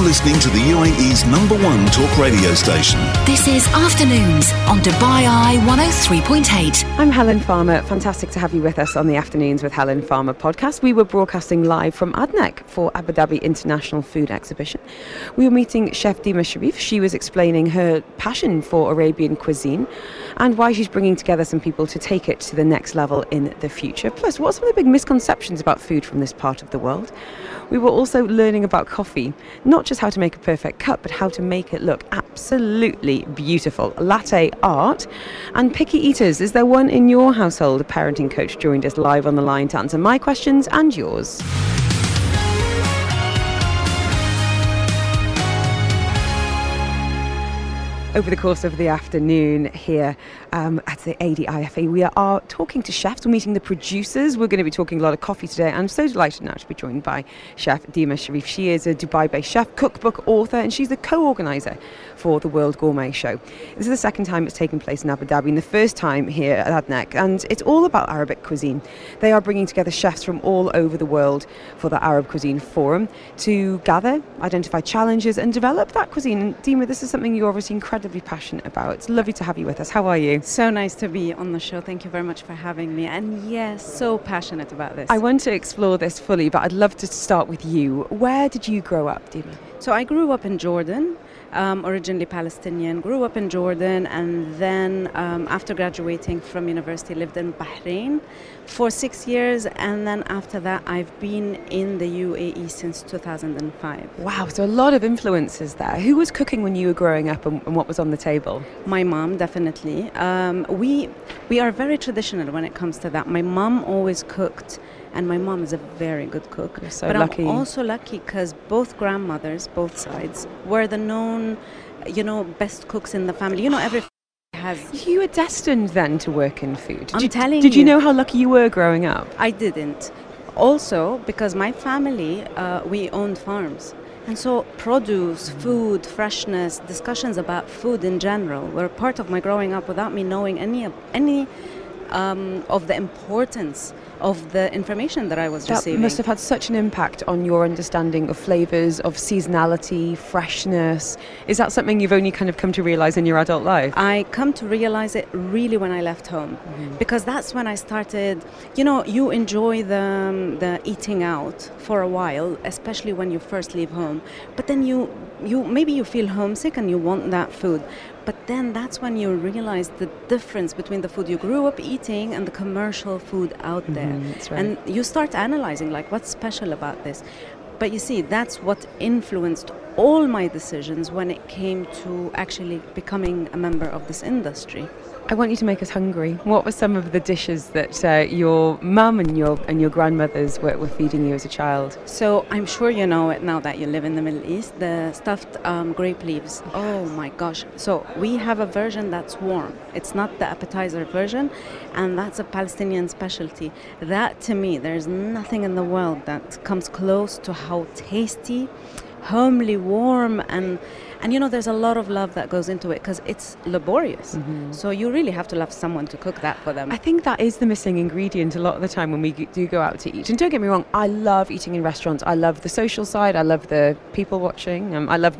You're listening to the UAE's number one talk radio station. This is Afternoons on Dubai Eye 103.8. I'm Helen Farmer. Fantastic to have you with us on the Afternoons with Helen Farmer podcast. We were broadcasting live from ADNEC for Abu Dhabi International Food Exhibition. We were meeting Chef Dima Sharif. She was explaining her passion for Arabian cuisine and why she's bringing together some people to take it to the next level in the future. Plus, what are some of the big misconceptions about food from this part of the world? We were also learning about coffee, not just how to make a perfect cup, but how to make it look absolutely beautiful. Latte art and picky eaters. Is there one in your household? A parenting coach joined us live on the line to answer my questions and yours. Over the course of the afternoon here um, at the ADIFA. We are talking to chefs, we're meeting the producers. We're going to be talking a lot of coffee today. I'm so delighted now to be joined by Chef Dima Sharif. She is a Dubai based chef, cookbook author, and she's the co organizer for the World Gourmet Show. This is the second time it's taken place in Abu Dhabi and the first time here at ADNEC, and it's all about Arabic cuisine. They are bringing together chefs from all over the world for the Arab Cuisine Forum to gather, identify challenges, and develop that cuisine. And Dima, this is something you're obviously incredibly passionate about. It's lovely to have you with us. How are you? So nice to be on the show. Thank you very much for having me. And yes, so passionate about this. I want to explore this fully, but I'd love to start with you. Where did you grow up, Dima? So I grew up in Jordan um, originally Palestinian, grew up in Jordan, and then um, after graduating from university, lived in Bahrain for six years, and then after that, I've been in the UAE since 2005. Wow, so a lot of influences there. Who was cooking when you were growing up, and, and what was on the table? My mom, definitely. Um, we we are very traditional when it comes to that. My mom always cooked and my mom is a very good cook. You're so but lucky. I'm also lucky because both grandmothers, both sides, were the known, you know, best cooks in the family. You know, every has. You were destined then to work in food. Did I'm you, telling Did you you. know how lucky you were growing up? I didn't. Also, because my family, uh, we owned farms. And so, produce, food, freshness, discussions about food in general were part of my growing up without me knowing any of, any um, of the importance of the information that I was That receiving. must have had such an impact on your understanding of flavours, of seasonality, freshness. Is that something you've only kind of come to realise in your adult life? I come to realize it really when I left home, Mm-hmm. because that's when I started. You know, you enjoy the um, the eating out for a while, especially when you first leave home. But then you you maybe you feel homesick and you want that food. But then that's when you realize the difference between the food you grew up eating and the commercial food out there. Mhm, that's right. And you start analyzing like what's special about this. But you see, that's what influenced all my decisions when it came to actually becoming a member of this industry. I want you to make us hungry. What were some of the dishes that uh, your mum and your and your grandmothers were, were feeding you as a child? So I'm sure you know it now that you live in the Middle East. The stuffed um, grape leaves. Oh my gosh! So we have a version that's warm. It's not the appetizer version, and that's a Palestinian specialty. That to me, there's nothing in the world that comes close to how tasty, homely, warm, and and you know there's a lot of love that goes into it because it's laborious. So you really have to love someone to cook that for them. I think that is the missing ingredient a lot of the time when we do go out to eat. And don't get me wrong, I love eating in restaurants. I love the social side. I love the people watching. Um, I love,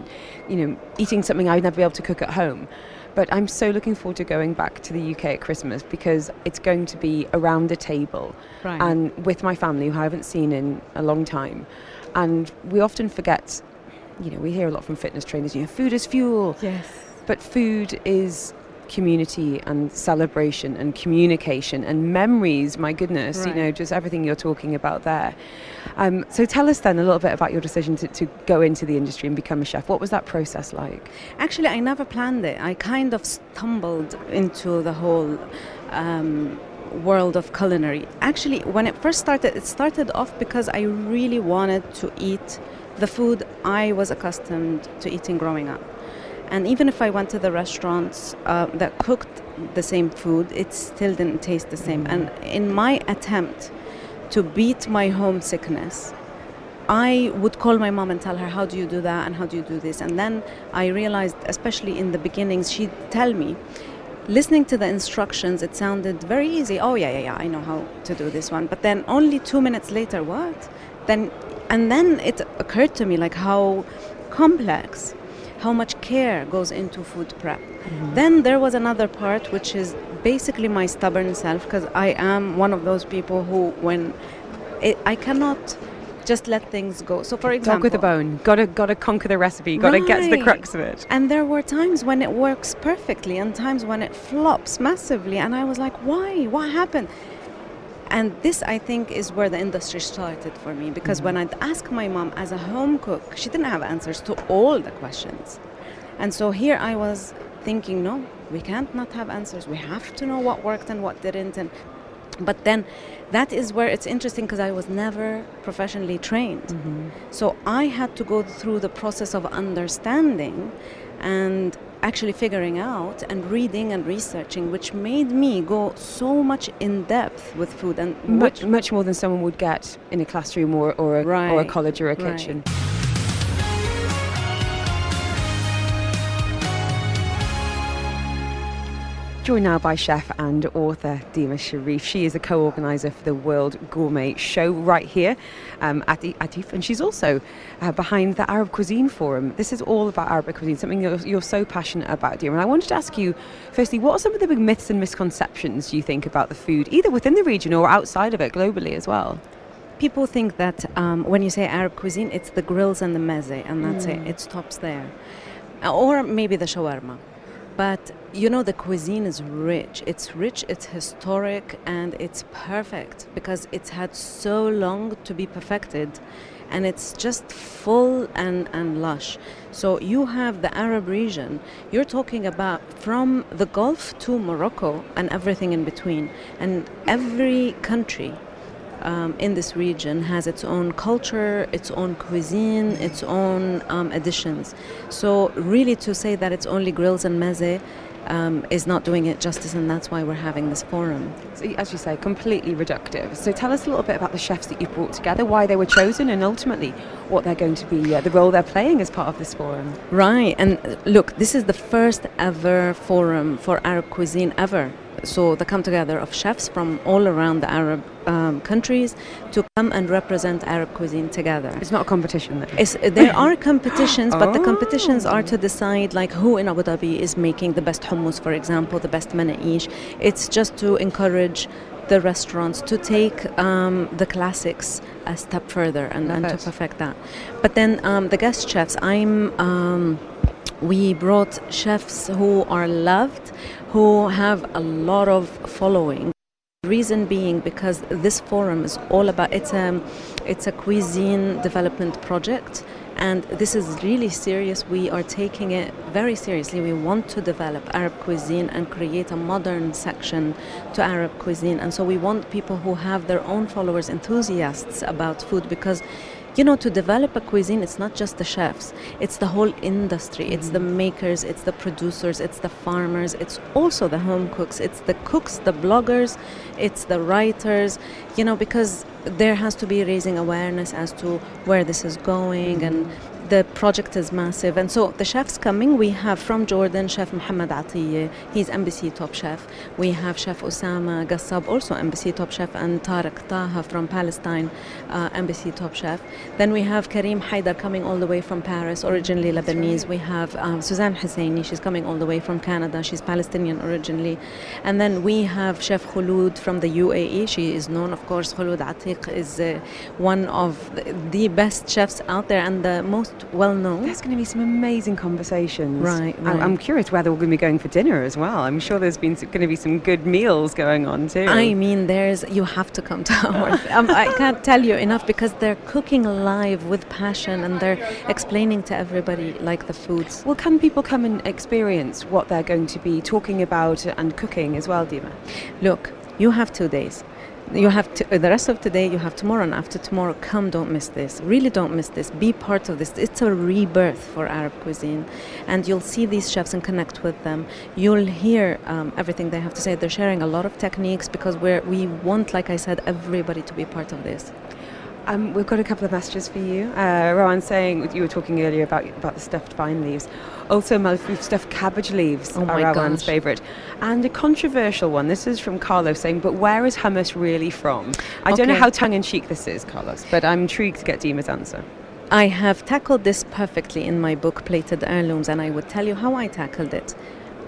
you know, eating something I'd never be able to cook at home. But I'm so looking forward to going back to the UK at Christmas because it's going to be around a table Right. and with my family who I haven't seen in a long time. And we often forget, you know, we hear a lot from fitness trainers, you know, food is fuel. yes. But food is community and celebration and communication and memories. My goodness, you know, just everything you're talking about there. Um, so tell us then a little bit about your decision to, to go into the industry and become a chef. What was that process like? Actually, I never planned it. I kind of stumbled into the whole um, world of culinary. Actually, when it first started, it started off because I really wanted to eat the food I was accustomed to eating growing up. And even if I went to the restaurants uh, that cooked the same food, it still didn't taste the same. And in my attempt to beat my homesickness, I would call my mom and tell her, How do you do that? And how do you do this? And then I realized, especially in the beginnings, she'd tell me, listening to the instructions, it sounded very easy. Oh yeah, yeah, yeah, I know how to do this one. But then only two minutes later, what? Then, and then it occurred to me like how complex, how much care goes into food prep. Mm-hmm. Then there was another part, which is basically my stubborn self, because I am one of those people who, when it, I cannot just let things go. So, for example, Dog with a bone. Gotta gotta conquer the recipe. Gotta get to the crux of it. And there were times when it works perfectly and times when it flops massively. And I was like, why? What happened? And this, I think, is where the industry started for me because when mm-hmm. I'd ask my mom as a home cook, she didn't have answers to all the questions. And so here I was thinking, no, we can't not have answers. We have to know what worked and what didn't. And but then that is where it's interesting because I was never professionally trained. Mm-hmm. So I had to go through the process of understanding and actually figuring out and reading and researching, which made me go so much in depth with food and Much much more than someone would get in a classroom or or a, or a college or a Right. Joined now by chef and author Dima Sharif. She is a co-organizer for the World Gourmet Show right here um, at the Atif, and she's also uh, behind the Arab Cuisine Forum. This is all about Arabic cuisine, something you're, you're so passionate about, Dima. And I wanted to ask you, firstly, what are some of the big myths and misconceptions you think about the food, either within the region or outside of it, globally as well? people think that um, when you say Arab cuisine, it's the grills and the meze, and that's it. It stops there, or maybe the shawarma. But you know, the cuisine is rich. It's rich, it's historic, and it's perfect because it's had so long to be perfected. And it's just full and, and lush. So you have the Arab region. You're talking about from the Gulf to Morocco and everything in between. And every country um, in this region has its own culture, its own cuisine, its own um, additions. So, really, to say that it's only grills and meze um, is not doing it justice, and that's why we're having this forum. So, as you say, completely reductive. So tell us a little bit about the chefs that you've brought together, why they were chosen, and ultimately what they're going to be, uh, the role they're playing as part of this forum. Right, and look, this is the first ever forum for Arab cuisine ever. So, the come together of chefs from all around the Arab um, countries to come and represent Arab cuisine together. It's not a competition, there are competitions, but the competitions Oh. are to decide like who in Abu Dhabi is making the best hummus, for example, the best manaish. It's just to encourage the restaurants to take um, the classics a step further and, and to Perfect. perfect that. But then um, the guest chefs, I'm. Um, we brought chefs who are loved, who have a lot of following. Reason being because this forum is all about it's a it's a cuisine development project and this is really serious. We are taking it very seriously. We want to develop Arab cuisine and create a modern section to Arab cuisine. And so we want people who have their own followers, enthusiasts about food because you know, to develop a cuisine, it's not just the chefs, it's the whole industry. It's the mm-hmm. makers, it's the producers, it's the farmers, it's also the home cooks, it's the cooks, the bloggers, it's the writers, you know, because there has to be raising awareness as to where this is going and mm-hmm. The project is massive. And so the chefs coming, we have from Jordan, Chef Mohammed Atiyeh, he's MBC top chef. We have Chef Osama Gassab, also MBC top chef, and Tariq Taha from Palestine, uh, MBC top chef. Then we have Karim Haidar coming all the way from Paris, originally Lebanese. We have um, Suzanne Husseini, she's coming all the way from Canada, she's Palestinian originally. And then we have Chef Khulud from the UAE, she is known, of course, Khulud Atiq is uh, one of the best chefs out there and the most well known. There's going to be some amazing conversations. Right, right. I'm curious whether we're going to be going for dinner as well. I'm sure there's been going to be some good meals going on too. I mean, there's you have to come to our. um, I can't tell you enough because they're cooking live with passion and they're explaining to everybody like the foods. well, can people come and experience what they're going to be talking about and cooking as well, Dima? Look, you have two days. You have to, uh, the rest of today. You have tomorrow and after tomorrow. Come, don't miss this. Really, don't miss this. Be part of this. It's a rebirth for Arab cuisine, and you'll see these chefs and connect with them. You'll hear um, everything they have to say. They're sharing a lot of techniques because we're we want, like I said, everybody to be part of this. Um, we've got a couple of messages for you. Uh, Rowan saying you were talking earlier about about the stuffed vine leaves. Also, malfouf stuffed cabbage leaves Oh are Rowan's favourite. And a controversial one. This is from Carlos saying, "But where is hummus really from?" I don't know how tongue-in-cheek this is, Carlos, but I'm intrigued to get Dima's answer. I have tackled this perfectly in my book, Plated Heirlooms, and I would tell you how I tackled it.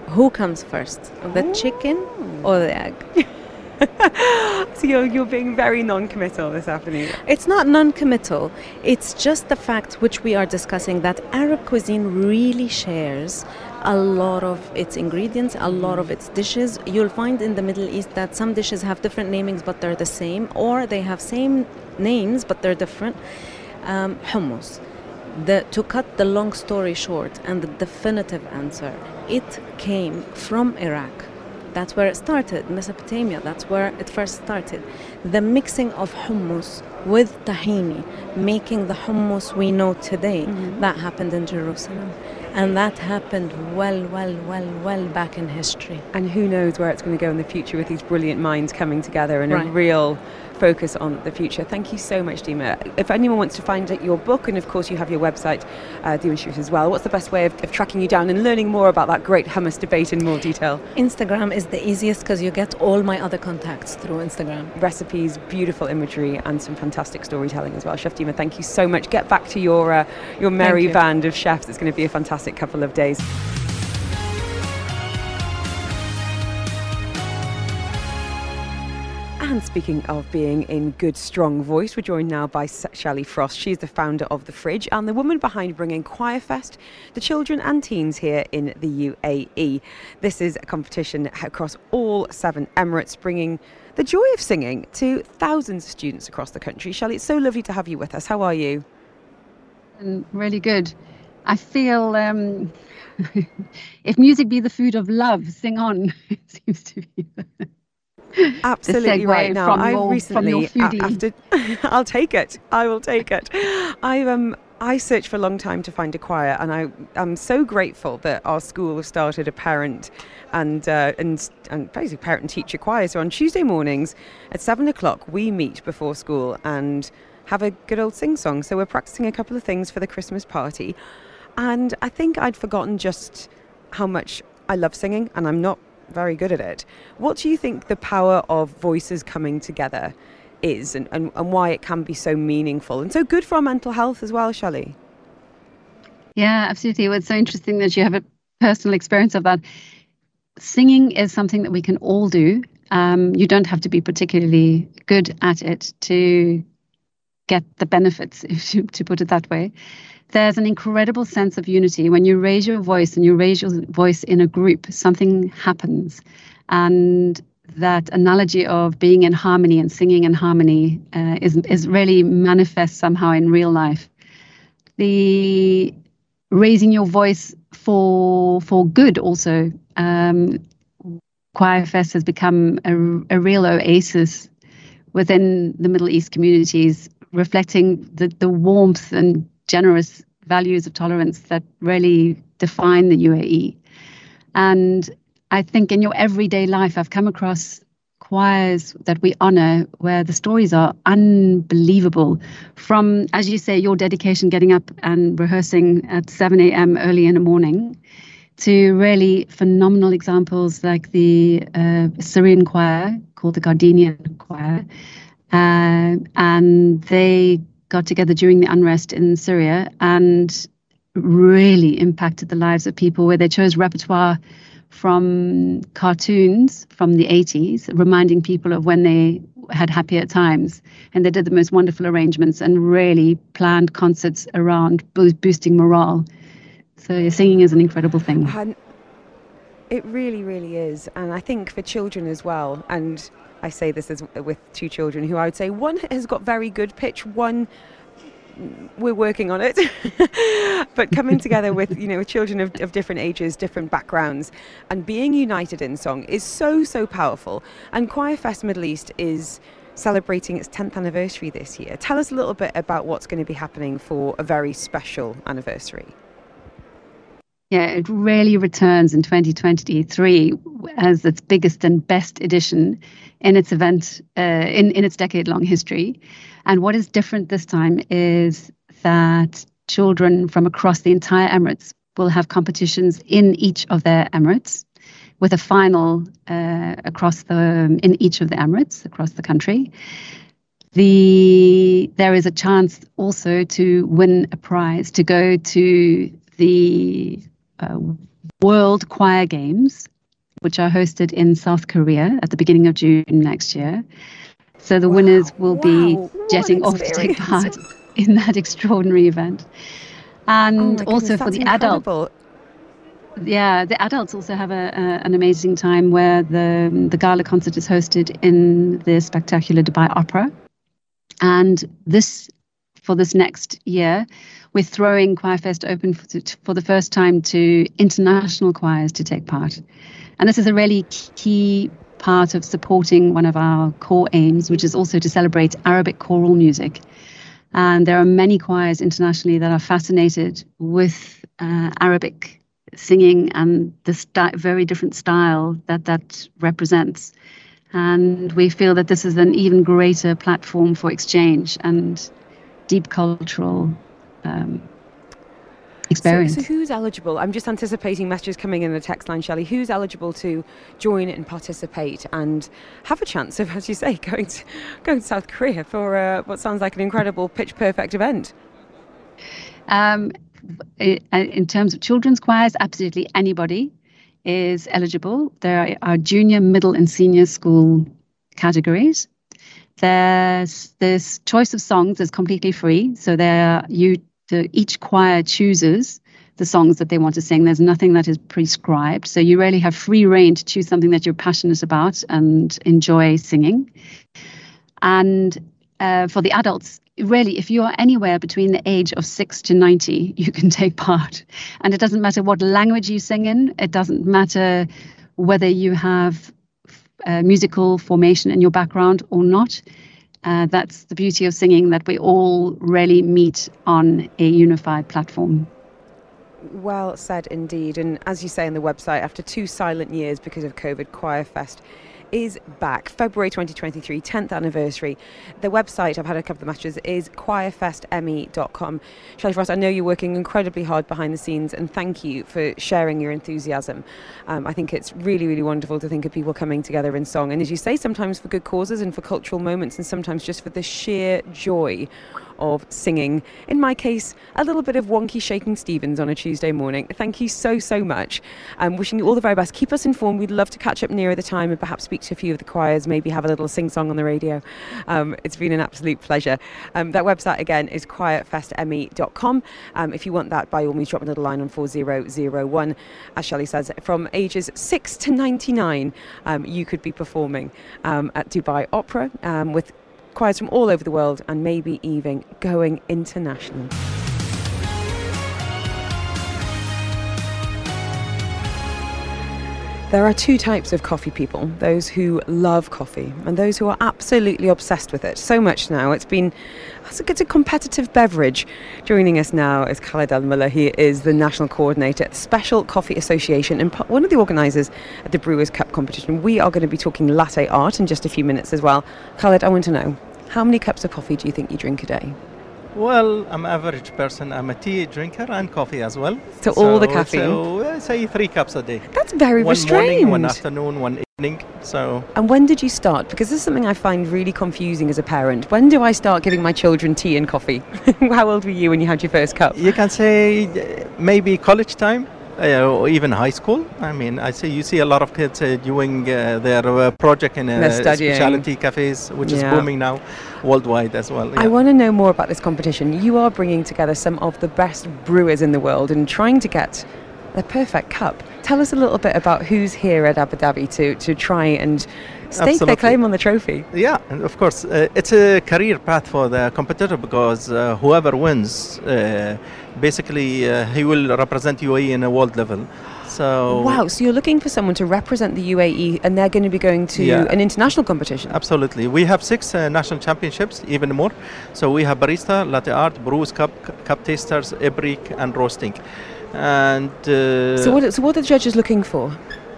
Who comes first, the chicken or the egg? So you're, you're being very non-committal this afternoon. It's not non committal, it's just the fact which we are discussing that Arab cuisine really shares a lot of its ingredients, a lot of its dishes. You'll find in the Middle East that some dishes have different namings but they're the same, or they have same names but they're different. Um, hummus. The, to cut the long story short and the definitive answer, it came from Iraq. That's where it started, Mesopotamia. That's where it first started. The mixing of hummus with tahini, making the hummus we know today, mm-hmm. that happened in Jerusalem. And that happened well, well, well, well back in history. And who knows where it's going to go in the future with these brilliant minds coming together and a real focus on the future. Thank you so much, Dima. If anyone wants to find your book, and of course you have your website, uh, Dima Shoot as well, what's the best way of, of tracking you down and learning more about that great hummus debate in more detail? Instagram is the easiest because you get all my other contacts through Instagram. Recipes, beautiful imagery, and some fantastic storytelling as well. Chef Dima, thank you so much. Get back to your uh, your merry you. band of chefs. It's going to be a fantastic couple of days. Speaking of being in good, strong voice, we're joined now by S- Shelley Frost. She's the founder of The Fridge and the woman behind bringing Choir Fest to children and teens here in the UAE. This is a competition across all seven Emirates, bringing the joy of singing to thousands of students across the country. Shelley, it's so lovely to have you with us. How are you? and really good. I feel um, if music be the food of love, sing on. it seems to be. Absolutely right. Now, I your- recently, foodie. after, I'll take it. I will take it. I um, I searched for a long time to find a choir, and I am so grateful that our school has started a parent and uh, and and basically parent and teacher choir. So on Tuesday mornings at seven o'clock, we meet before school and have a good old sing song. So we're practicing a couple of things for the Christmas party, and I think I'd forgotten just how much I love singing, and I'm not very good at it. What do you think the power of voices coming together is, and, and, and why it can be so meaningful and so good for our mental health as well, Shelley? Yeah, absolutely. Well, it's so interesting that you have a personal experience of that. Singing is something that we can all do. Um, you don't have to be particularly good at it to get the benefits, if you, to put it that way. There's an incredible sense of unity when you raise your voice and you raise your voice in a group. Something happens, and that analogy of being in harmony and singing in harmony uh, is is really manifest somehow in real life. The raising your voice for for good also. Um, Choir Fest has become a, a real oasis within the Middle East communities, reflecting the, the warmth and generous values of tolerance that really define the UAE. And I think in your everyday life, I've come across choirs that we honor where the stories are unbelievable. From, as you say, your dedication getting up and rehearsing at 7 a.m. early in the morning to really phenomenal examples like the uh, Syrian choir called the Gardenian Choir. Uh, and they got together during the unrest in Syria and really impacted the lives of people where they chose repertoire from cartoons from the 80s, reminding people of when they had happier times. And they did the most wonderful arrangements and really planned concerts around bo- boosting morale. So singing is an incredible thing. It really, really is. And I think for children as well, and I say this as with two children who I would say one has got very good pitch, one we're working on it. but coming together with, you know, with children of, of different ages, different backgrounds, and being united in song is so, so powerful. And Choir Fest Middle East is celebrating its 10th anniversary this year. Tell us a little bit about what's going to be happening for a very special anniversary. Yeah, it really returns in 2023 as its biggest and best edition in its event, uh, in, in its decade long history. And what is different this time is that children from across the entire Emirates will have competitions in each of their Emirates with a final uh, across the in each of the Emirates across the country. The there is a chance also to win a prize to go to the uh, World Choir Games, which are hosted in South Korea at the beginning of June next year. So the wow, winners will wow, be jetting off to take part in that extraordinary event. And oh also for the incredible. adults. Yeah, the adults also have a, a, an amazing time where the the gala concert is hosted in the spectacular Dubai Opera, and this for this next year, we're throwing Choirfest open for, for the first time to international choirs to take part, and this is a really key part of supporting one of our core aims, which is also to celebrate Arabic choral music. And there are many choirs internationally that are fascinated with uh, Arabic singing and the very different style that that represents. And we feel that this is an even greater platform for exchange and deep cultural um, experience. So, so, who's eligible? I'm just anticipating messages coming in the text line, Shelley. Who's eligible to join and participate and have a chance of, as you say, going to, going to South Korea for uh, what sounds like an incredible pitch perfect event? Um, in terms of children's choirs, absolutely anybody is eligible. There are junior, middle, and senior school categories. There's this choice of songs is completely free, so there you the, each choir chooses the songs that they want to sing. There's nothing that is prescribed, so you really have free reign to choose something that you're passionate about and enjoy singing. And uh, for the adults, really, if you are anywhere between the age of six to 90, you can take part. And it doesn't matter what language you sing in, it doesn't matter whether you have uh, musical formation in your background or not. Uh, that's the beauty of singing, that we all really meet on a unified platform. Well said indeed. And as you say on the website, after two silent years because of COVID, Choirfest is back. February 2023, 10th anniversary. The website, I've had a couple of matches, is choirfestme.com. Shelley Frost, I know you're working incredibly hard behind the scenes, and thank you for sharing your enthusiasm. Um, I think it's really, really wonderful to think of people coming together in song. And as you say, sometimes for good causes and for cultural moments, and sometimes just for the sheer joy of singing. In my case, a little bit of wonky Shakin' Stevens on a Tuesday morning. Thank you so, so much. I'm wishing you all the very best. Keep us informed. We'd love to catch up nearer the time and perhaps speak to a few of the choirs, maybe have a little sing song on the radio. Um, it's been an absolute pleasure. Um, that website again is choirfestme.com. Um, if you want that, by all means, drop me a little line on 4001. As Shelley says, from ages 6 to 99, um, you could be performing um, at Dubai Opera um, with choirs from all over the world and maybe even going international. There are two types of coffee people those who love coffee and those who are absolutely obsessed with it. So much now. It's been it's a competitive beverage. Joining us now is Khaled Al Mullah. He is the national coordinator at the Specialty Coffee Association and one of the organisers at the Brewers Cup competition. We are going to be talking latte art in just a few minutes as well. Khaled, I want to know how many cups of coffee do you think you drink a day? Well, I'm average person. I'm a tea drinker and coffee as well. So, so all the caffeine. So I say three cups a day. That's very one restrained. One morning, one afternoon, one evening. So. And when did you start? Because this is something I find really confusing as a parent. When do I start giving my children tea and coffee? How old were you when you had your first cup? You can say uh, maybe college time uh, or even high school. I mean, I see you see a lot of kids uh, doing uh, their uh, project in uh, specialty cafes, which yeah. is booming now worldwide as well. Yeah. I want to know more about this competition. You are bringing together some of the best brewers in the world and trying to get the perfect cup. Tell us a little bit about who's here at Abu Dhabi to, to try and stake Absolutely. their claim on the trophy. Yeah, and of course, uh, it's a career path for the competitor because uh, whoever wins, uh, basically, uh, he will represent UAE in a world level. So wow, so you're looking for someone to represent the UAE, and they're going to be going to yeah. an international competition. Absolutely, we have six uh, national championships, even more. So we have barista, latte art, brews cup, cup tasters, ibrik, and roasting. And uh, so, what, so what are the judges looking for?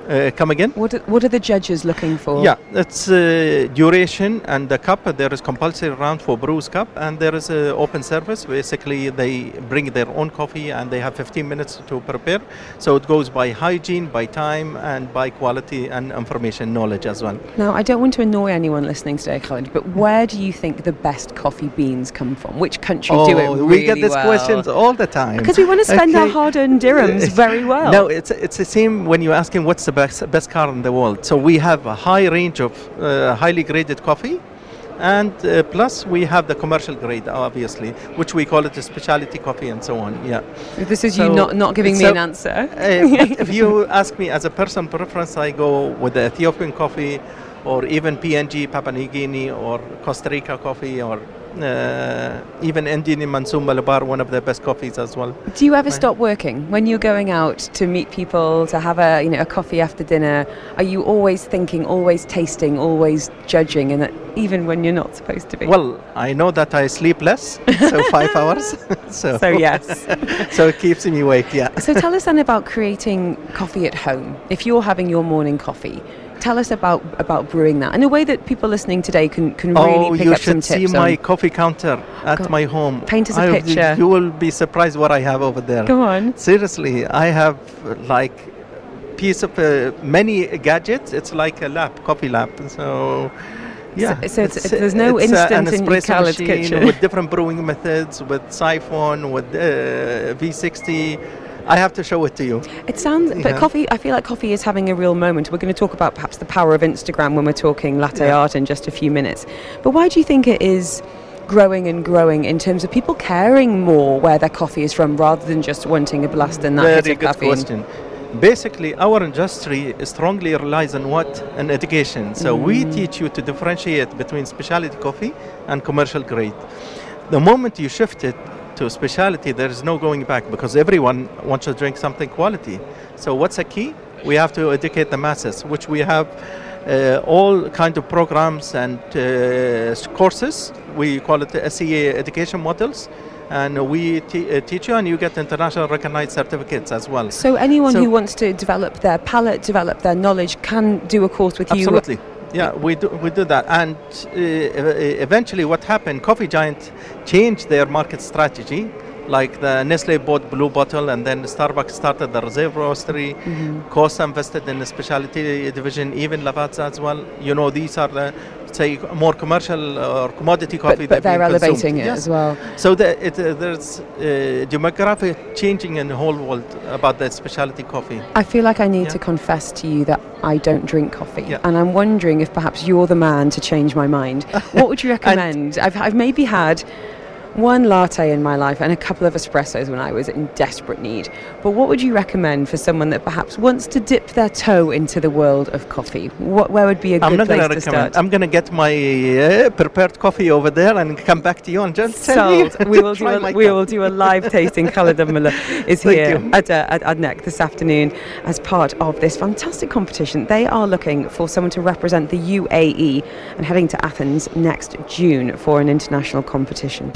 Uh, come again? What are, what are the judges looking for? Yeah, it's uh, duration and the cup. There is compulsory round for brews cup, and there is an open service. Basically, they bring their own coffee and they have 15 minutes to prepare. So it goes by hygiene, by time, and by quality and information knowledge as well. Now, I don't want to annoy anyone listening today, Khalid, but where do you think the best coffee beans come from? Which country oh, do it really we get these well? questions all the time because we want to spend okay. our hard-earned dirhams very well. No, it's it's the same when you ask him what's the best, best car in the world. So we have a high range of uh, highly graded coffee. And uh, plus, we have the commercial grade, obviously, which we call it a specialty coffee and so on. Yeah. This is so you not, not giving me an answer. uh, if you ask me as a personal preference, I go with the Ethiopian coffee or even PNG, Papua New Guinea, or Costa Rica coffee, or Uh, even Indian Monsoon Malabar, one of the best coffees as well. Do you ever stop working when you're going out to meet people to have a you know a coffee after dinner? Are you always thinking, always tasting, always judging, and even when you're not supposed to be? Well, I know that I sleep less, so five hours. so so yes, so it keeps me awake. Yeah. So tell us then about creating coffee at home. If you're having your morning coffee tell us about about brewing that in a way that people listening today can, can really oh, pick up some tips. Oh, you should see my coffee counter at God. my home. Paint us a I, picture. You will be surprised what I have over there. Go on. Seriously, I have like piece of uh, many gadgets. It's like a lab, coffee lab. So. Yeah, so, so it's, it's, there's no it's instant in Khaled's kitchen with different brewing methods, with siphon, with uh, V60 I have to show it to you. It sounds, yeah. but coffee. I feel like coffee is having a real moment. We're going to talk about perhaps the power of Instagram when we're talking latte yeah. art in just a few minutes. But why do you think it is? growing and growing in terms of people caring more where their coffee is from rather than just wanting a blast and that Very good caffeine. question. Basically, our industry strongly relies on what? An education. So mm. we teach you to differentiate between specialty coffee and commercial grade. The moment you shift it to specialty, there is no going back because everyone wants to drink something quality. So what's the key? We have to educate the masses, which we have uh, all kind of programs and uh, courses. We call it the SCA education models and we uh, teach you and you get international recognized certificates as well. So anyone so who wants to develop their palate, develop their knowledge can do a course with absolutely. you? Absolutely. Yeah, we do, we do that. And uh, eventually, what happened, Coffee Giant changed their market strategy. Like the Nestle bought Blue Bottle, and then Starbucks started the Reserve Roastery. Mm-hmm. Costa invested in the specialty division, even Lavazza as well. You know, these are the say more commercial or commodity coffee. But, but they're elevating it yes. as well. So the, it, uh, there's uh, demographic changing in the whole world about the specialty coffee. I feel like I need yeah. to confess to you that I don't drink coffee, yeah. and I'm wondering if perhaps you're the man to change my mind. what would you recommend? I've, I've maybe had one latte in my life and a couple of espressos when I was in desperate need. But what would you recommend for someone that perhaps wants to dip their toe into the world of coffee? What, where would be a I'm good place to start? I'm not going to recommend it. I'm going to get my uh, prepared coffee over there and come back to you and just Sold. we will do a, we will do a live tasting. Khaled Mullah is here at, uh, at Adnec this afternoon as part of this fantastic competition. They are looking for someone to represent the UAE and heading to Athens next June for an international competition.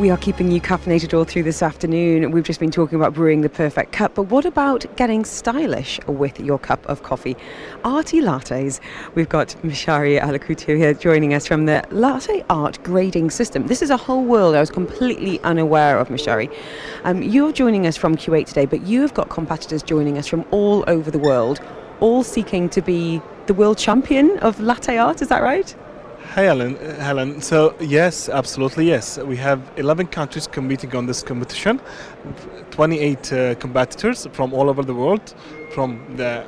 We are keeping you caffeinated all through this afternoon. We've just been talking about brewing the perfect cup, but what about getting stylish with your cup of coffee? Arty lattes. We've got Mishari Alakutu here joining us from the Latte Art Grading System. This is a whole world I was completely unaware of, Mishari. Um, you're joining us from Kuwait today, but you have got competitors joining us from all over the world, all seeking to be the world champion of latte art. Is that right? Hi, Helen. Helen. So yes, absolutely yes. We have 11 countries competing on this competition, 28 uh, competitors from all over the world, from the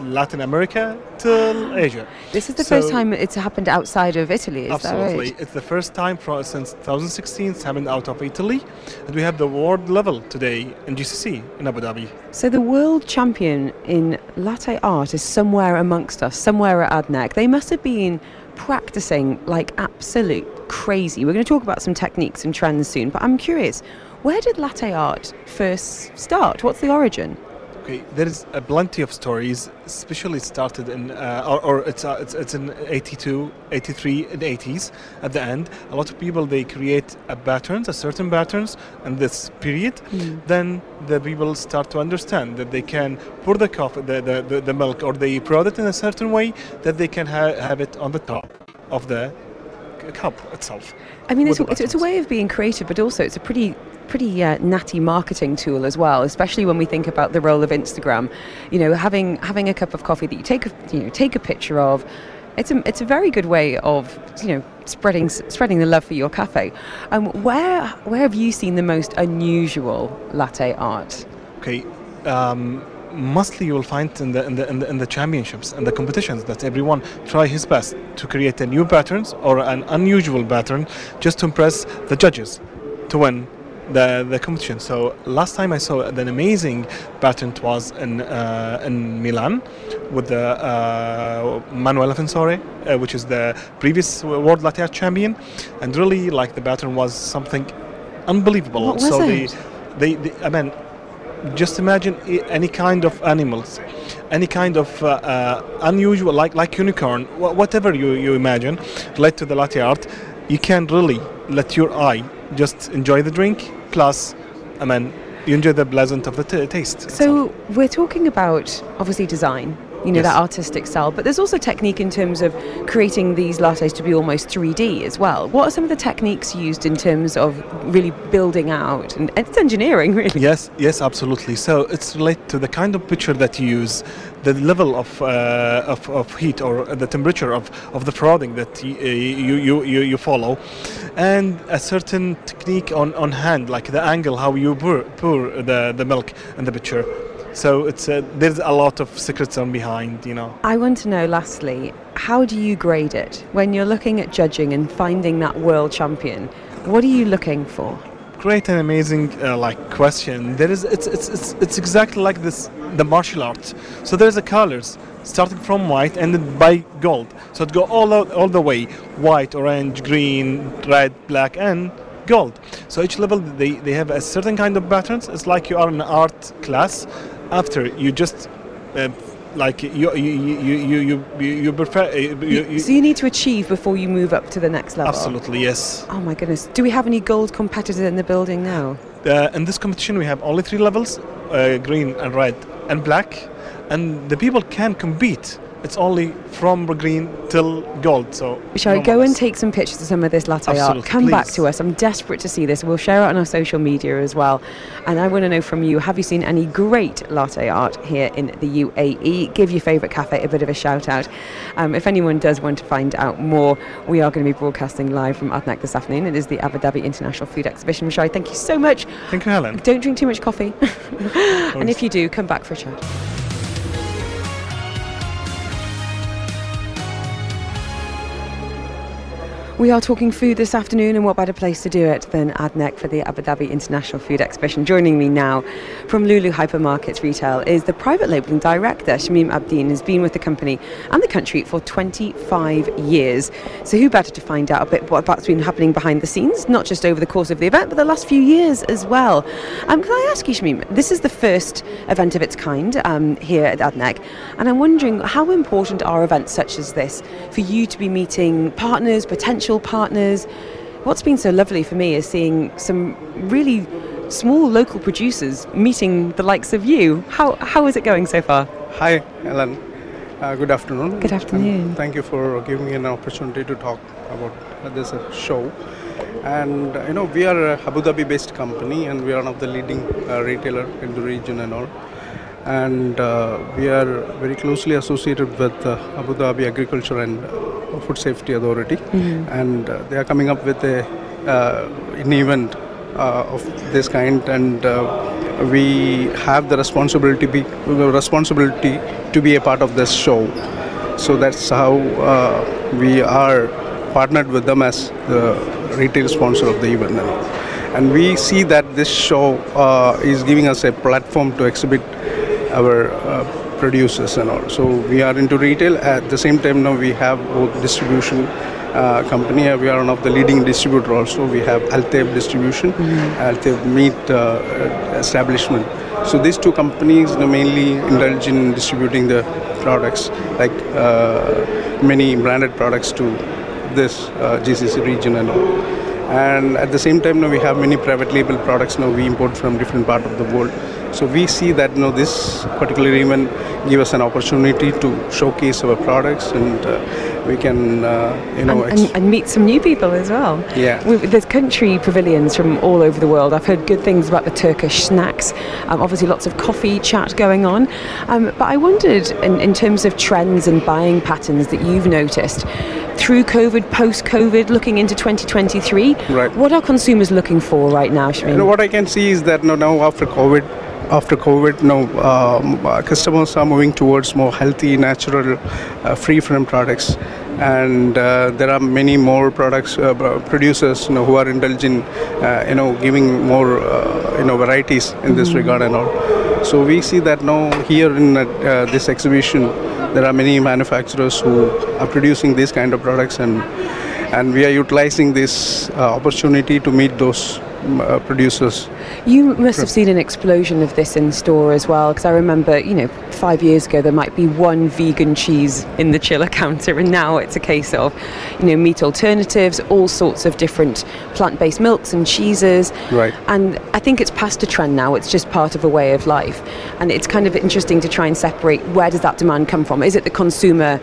Latin America to Asia. This is the so first time it's happened outside of Italy. absolutely, right? it's the first time since 2016 it's happened out of Italy, and we have the world level today in GCC in Abu Dhabi. So the world champion in latte art is somewhere amongst us, somewhere at Adnec. They must have been practicing like absolute crazy. We're going to talk about some techniques and trends soon, but I'm curious, where did latte art first start? What's the origin? Okay, there is a plenty of stories, especially started in, uh, or, or, it's, uh, it's, it's in 82, 83, and 80s. At the end, a lot of people they create a patterns, a certain patterns, in this period. Mm. Then the people start to understand that they can pour the coffee, the, the, the, the milk, or they pour it in a certain way that they can ha- have it on the top of the cup itself. I mean, it's, it's, it's, a way of being creative, but also it's a pretty pretty uh, natty marketing tool as well, especially when we think about the role of Instagram. You know, having having a cup of coffee that you take a, you know take a picture of. It's a, it's a very good way of you know spreading spreading the love for your cafe. Um, where where have you seen the most unusual latte art? Okay, um, mostly you will find in the, in the, in the, in the championships and the competitions that everyone try his best to create a new patterns or an unusual pattern just to impress the judges to win the the competition. So last time I saw an amazing pattern was in uh, in Milan with the uh, Manuela Fensore, uh, which is the previous world latte art champion, and really like the pattern was something unbelievable. What so? They, they, they, I mean, just imagine any kind of animals, any kind of uh, uh, unusual, like like unicorn, whatever you, you imagine, related to the latte art, you can really let your eye just enjoy the drink. Plus, I mean, you enjoy the pleasant of the t- taste. So we're talking about obviously design. You know yes. that artistic style, but there's also technique in terms of creating these lattes to be almost 3D as well. What are some of the techniques used in terms of really building out? And it's engineering, really. Yes, yes, absolutely. So it's related to the kind of picture that you use, the level of, uh, of, of, heat or the temperature of, of the frothing that you, you, you, you follow, and a certain technique on, on hand, like the angle, how you pour, pour the, the milk in the pitcher. So it's uh, there's a lot of secrets on behind, you know. I want to know, lastly, how do you grade it when you're looking at judging and finding that world champion? What are you looking for? Great and amazing uh, like question. There is it's, it's it's it's exactly like this the martial arts. So there's the colors starting from white and then by gold. So it go all out, all the way white, orange, green, red, black, and gold. So each level they, they have a certain kind of patterns. It's like you are in an art class. After you just uh, like you you you you you you prefer. You, you, so you need to achieve before you move up to the next level. Absolutely, yes. Oh my goodness! Do we have any gold competitors in the building now? Uh, in this competition, we have only three levels: uh, green and red and black, and the people can compete it's only from green till gold. So shall I go and take some pictures of some of this latte Absolutely, art? Come please. back to us. I'm desperate to see this. We'll share it on our social media as well. And I want to know from you: Have you seen any great latte art here in the UAE? Give your favourite cafe a bit of a shout out. Um, if anyone does want to find out more, we are going to be broadcasting live from Adnec this afternoon. It is the Abu Dhabi International Food Exhibition. Mishari, thank you so much. Thank you, Helen. Don't drink too much coffee, and if you do, come back for a chat. We are talking food this afternoon, and what better place to do it than Adnec for the Abu Dhabi International Food Exhibition? Joining me now from Lulu Hypermarkets Retail is the private labelling director, Shamim Abdeen, has been with the company and the country for 25 years. So, who better to find out a bit what, what's been happening behind the scenes, not just over the course of the event, but the last few years as well? Um, can I ask you, Shamim, this is the first event of its kind um, here at Adnec, and I'm wondering how important are events such as this for you to be meeting partners, potential potential partners. What's been so lovely for me is seeing some really small local producers meeting the likes of you. How, how is it going so far? Hi, Ellen. Uh, good afternoon. Good afternoon. And thank you for giving me an opportunity to talk about this uh, show. And uh, you know, we are a Abu Dhabi-based company, and we are one of the leading uh, retailer in the region and all. And uh, we are very closely associated with uh, Abu Dhabi Agriculture and Food Safety Authority, mm-hmm. and uh, they are coming up with a uh, an event uh, of this kind, and we have the responsibility be responsibility to be a part of this show. So that's how we are partnered with them as the retail sponsor of the event. And we see that this show uh, is giving us a platform to exhibit our uh, producers and all. So we are into retail. At the same time, now we have both distribution uh, company. We are one of the leading distributor also. We have Alteb distribution, mm-hmm. Alteb meat uh, establishment. So these two companies you know, mainly indulge in distributing the products, like uh, many branded products to this uh, GCC region and all. And at the same time, now we have many private label products now we import from different part of the world. So we see that you know, this particular event give us an opportunity to showcase our products and uh, we can uh, you know and, and, and, meet some new people as well. Yeah, there's country pavilions from all over the world. I've heard good things about the Turkish snacks. Um, obviously, lots of coffee chat going on. Um, but I wondered, in, in terms of trends and buying patterns that you've noticed through COVID, post COVID, looking into 2023. Right. What are consumers looking for right now, Shamim? You know, what I can see is that now after COVID, after COVID, now um, uh, customers are moving towards more healthy, natural, uh, free from products, and uh, there are many more products uh, producers, you know, who are indulging, uh, you know, giving more, uh, you know, varieties in this regard and all. So we see that now here in this exhibition, there are many manufacturers who are producing these kind of products, and and we are utilizing this uh, opportunity to meet those uh, producers. You must have seen an explosion of this in store as well, because I remember, you know, five years ago there might be one vegan cheese in the chiller counter, and now it's a case of, you know, meat alternatives, all sorts of different plant-based milks and cheeses. Right. And I think it's past a trend now; it's just part of a way of life, and it's kind of interesting to try and separate where does that demand come from? Is it the consumer?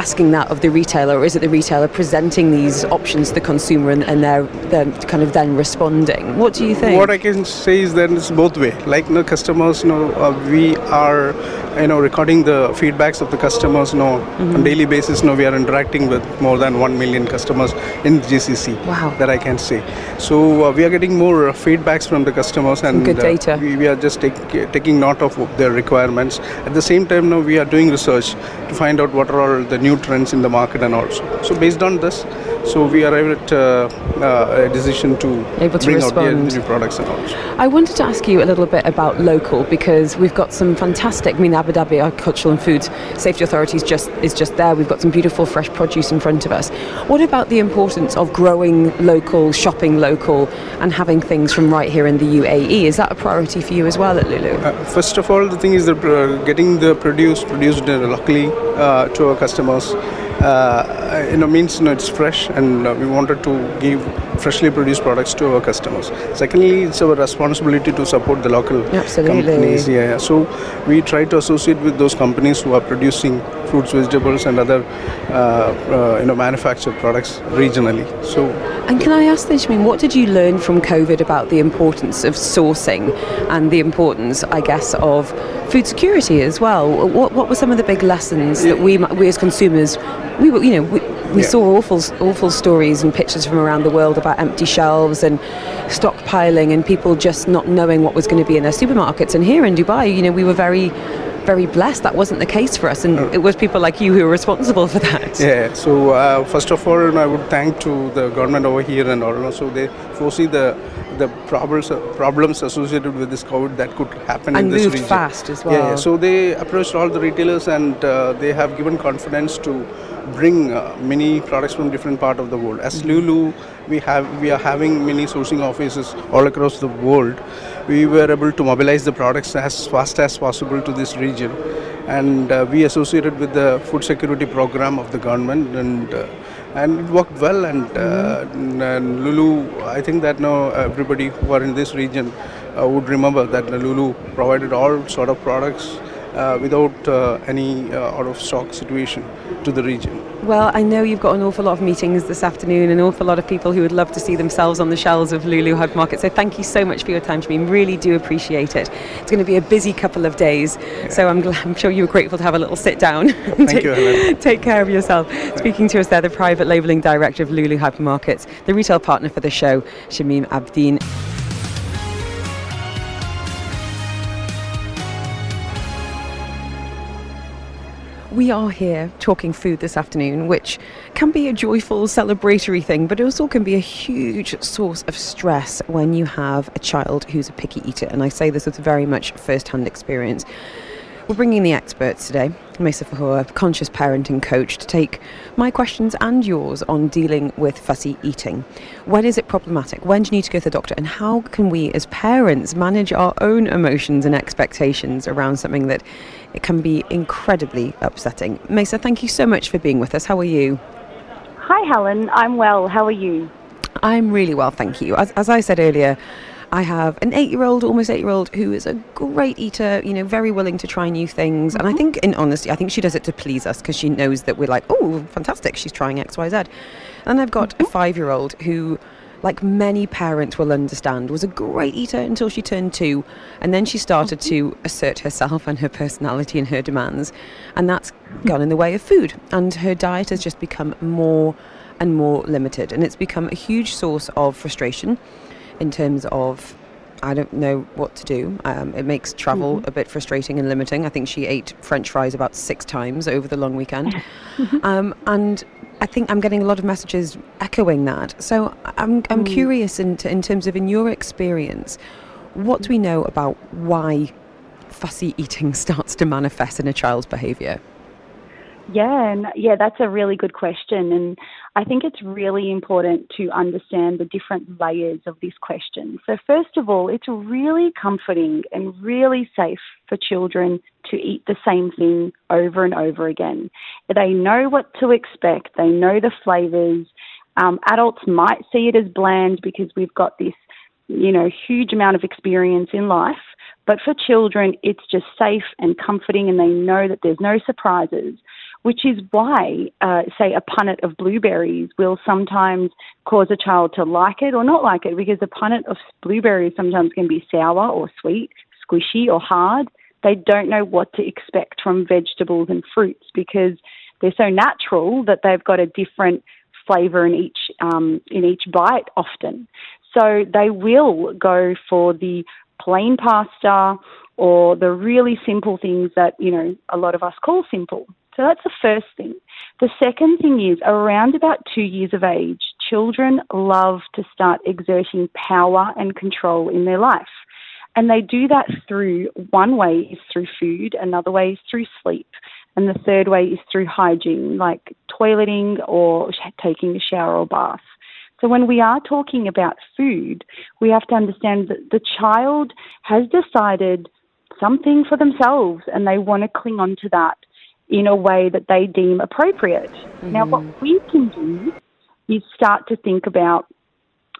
Asking that of the retailer, or is it the retailer presenting these options to the consumer and, and they're, they're kind of then responding? What do you think? What I can say is that it's both way. Like you know, customers, you know, uh, we are you know recording the feedbacks of the customers. You know, mm-hmm. on daily basis. You know, we are interacting with more than one million customers in GCC. Wow. That I can say. So uh, we are getting more uh, feedbacks from the customers and good uh, data. We, we, are just take, taking note of their requirements. At the same time, now we are doing research to find out what are all the new trends in the market and also. So based on this, so we arrived at uh, uh, a decision to, Able to bring respond. out the new products and all. I wanted to ask you a little bit about local because we've got some fantastic. I mean, Abu Dhabi Agricultural and Food Safety Authorities just is just there. We've got some beautiful fresh produce in front of us. What about the importance of growing local, shopping local, and having things from right here in the UAE? Is that a priority for you as well at Lulu? Uh, first of all, the thing is that uh, getting the produce produced locally uh, to our customers uh, you know means you know it's fresh and uh, we wanted to give freshly produced products to our customers. Secondly it's our responsibility to support the local Absolutely. companies. Yeah, yeah, so we try to associate with those companies who are producing fruits vegetables and other uh, uh you know manufactured products regionally. So and can I ask this, I what did you learn from COVID about the importance of sourcing and the importance, I guess, of food security as well? What, what were some of the big lessons that we, we as consumers we were, you know, we, we yeah. saw awful, awful stories and pictures from around the world about empty shelves and stockpiling and people just not knowing what was going to be in their supermarkets. And here in Dubai, you know, we were very very blessed that wasn't the case for us and it was people like you who were responsible for that yeah so uh, first of all i would thank to the government over here and also they foresee the the problems problems associated with this COVID that could happen and in this moved region. fast as well. Yeah, so they approached all the retailers and uh, they have given confidence to bring uh, many products from different part of the world. As mm-hmm. Lulu, we have we are having many sourcing offices all across the world. We were able to mobilize the products as fast as possible to this region, and uh, we associated with the food security program of the government and. Uh, and it worked well and, mm-hmm. and Lulu I think that now everybody who are in this region uh, would remember that Lulu provided all sort of products uh, without uh, any uh, out of stock situation to the region. Well, I know you've got an awful lot of meetings this afternoon, an awful lot of people who would love to see themselves on the shelves of Lulu Hypermarket. So thank you so much for your time, Shamim. Really do appreciate it. It's going to be a busy couple of days, yeah. so I'm, glad, I'm sure you were grateful to have a little sit down. Thank take, you, Helen. Take care of yourself. Speaking to us there, the private labelling director of Lulu Hypermarkets, the retail partner for the show, Shamim Abdeen. We are here talking food this afternoon, which can be a joyful, celebratory thing, but it also can be a huge source of stress when you have a child who's a picky eater. And I say this with very much first hand experience. We're bringing the experts today, Mesa Fahua, conscious parenting coach, to take my questions and yours on dealing with fussy eating. When is it problematic? When do you need to go to the doctor? And how can we, as parents, manage our own emotions and expectations around something that it can be incredibly upsetting? Mesa, thank you so much for being with us. How are you? Hi, Helen. I'm well. How are you? I'm really well, thank you. As, as I said earlier, I have an eight year old, almost eight year old, who is a great eater, you know, very willing to try new things. Mm-hmm. And I mm-hmm. think, in honesty, I think she does it to please us because she knows that we're like, oh, fantastic, she's trying XYZ. And I've got mm-hmm. a five year old who, like many parents will understand, was a great eater until she turned two. And then she started mm-hmm. to assert herself and her personality and her demands. And that's gone in the way of food. And her diet has just become more and more limited. And it's become a huge source of frustration in terms of I don't know what to do. Um, it makes travel mm-hmm. a bit frustrating and limiting. I think she ate French fries about six times over the long weekend. um, and I think I'm getting a lot of messages echoing that. So I'm, I'm mm. curious in, in terms of, in your experience, what do we know about why fussy eating starts to manifest in a child's behaviour? Yeah, and yeah, that's a really good question. And I think it's really important to understand the different layers of this question. So, first of all, it's really comforting and really safe for children to eat the same thing over and over again. They know what to expect, they know the flavors. Um, adults might see it as bland because we've got this, you know, huge amount of experience in life. But for children, it's just safe and comforting, and they know that there's no surprises which is why, uh, say, a punnet of blueberries will sometimes cause a child to like it or not like it because a punnet of blueberries sometimes can be sour or sweet, squishy or hard. They don't know what to expect from vegetables and fruits because they're so natural that they've got a different flavour in each um, in each bite often. So they will go for the plain pasta or the really simple things that you know a lot of us call simple. So that's the first thing. The second thing is around about two years of age, children love to start exerting power and control in their life. And they do that through one way is through food, another way is through sleep, and the third way is through hygiene, like toileting or taking a shower or bath. So when we are talking about food, we have to understand that the child has decided something for themselves and they want to cling on to that in a way that they deem appropriate. Mm-hmm. Now, what mm-hmm. we can do is start to think about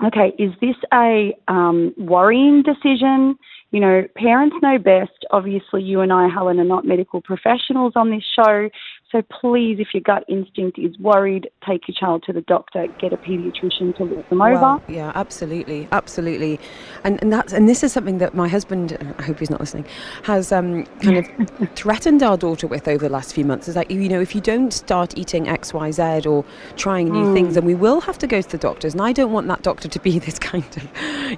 okay, is this a um, worrying decision? You know, parents know best. Obviously, you and I, Helen, are not medical professionals on this show. So please, if your gut instinct is worried, take your child to the doctor, get a paediatrician to look them well, over. Yeah, absolutely, absolutely. And and that's and this is something that my husband, I hope he's not listening, has um, kind of threatened our daughter with over the last few months. Is like, you know, if you don't start eating X, Y, Z or trying new mm. things, then we will have to go to the doctors. And I don't want that doctor to be this kind of,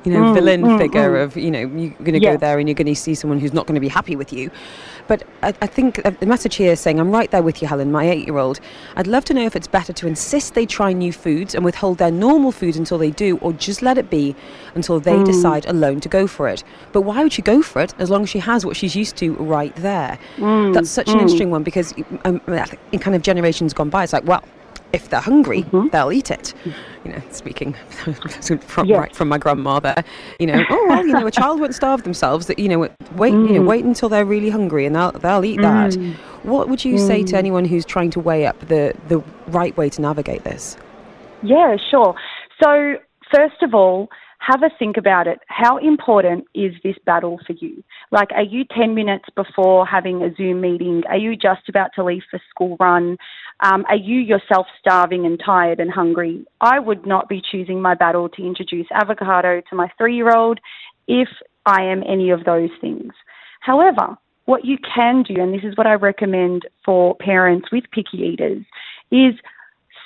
you know, mm, villain mm, figure mm. of, you know, you're going to yes. go there and you're going to see someone who's not going to be happy with you. But I, I think the message here is saying, I'm right there with you, Helen, my eight year old. I'd love to know if it's better to insist they try new foods and withhold their normal foods until they do, or just let it be until they mm. decide alone to go for it. But why would she go for it as long as she has what she's used to right there? Mm. That's such an mm. interesting one because um, in kind of generations gone by, it's like, well, if they're hungry, mm-hmm. they'll eat it. You know, speaking from yes. right from my grandmother, you know, oh well, you know, a child won't starve themselves. That you know, wait, mm. you know, mm. wait until they're really hungry and they'll they'll eat that. Mm. What would you mm. say to mm. anyone who's trying to weigh up the the right way to navigate this? Yeah, sure. So first of all, have a think about it. How important is this battle for you? Like, are you 10 minutes before having a Zoom meeting? Are you just about to leave for school run? Um, are you yourself starving and tired and hungry? I would not be choosing my battle to introduce avocado to my three year old if I am any of those things. However, what you can do, and this is what I recommend for parents with picky eaters, is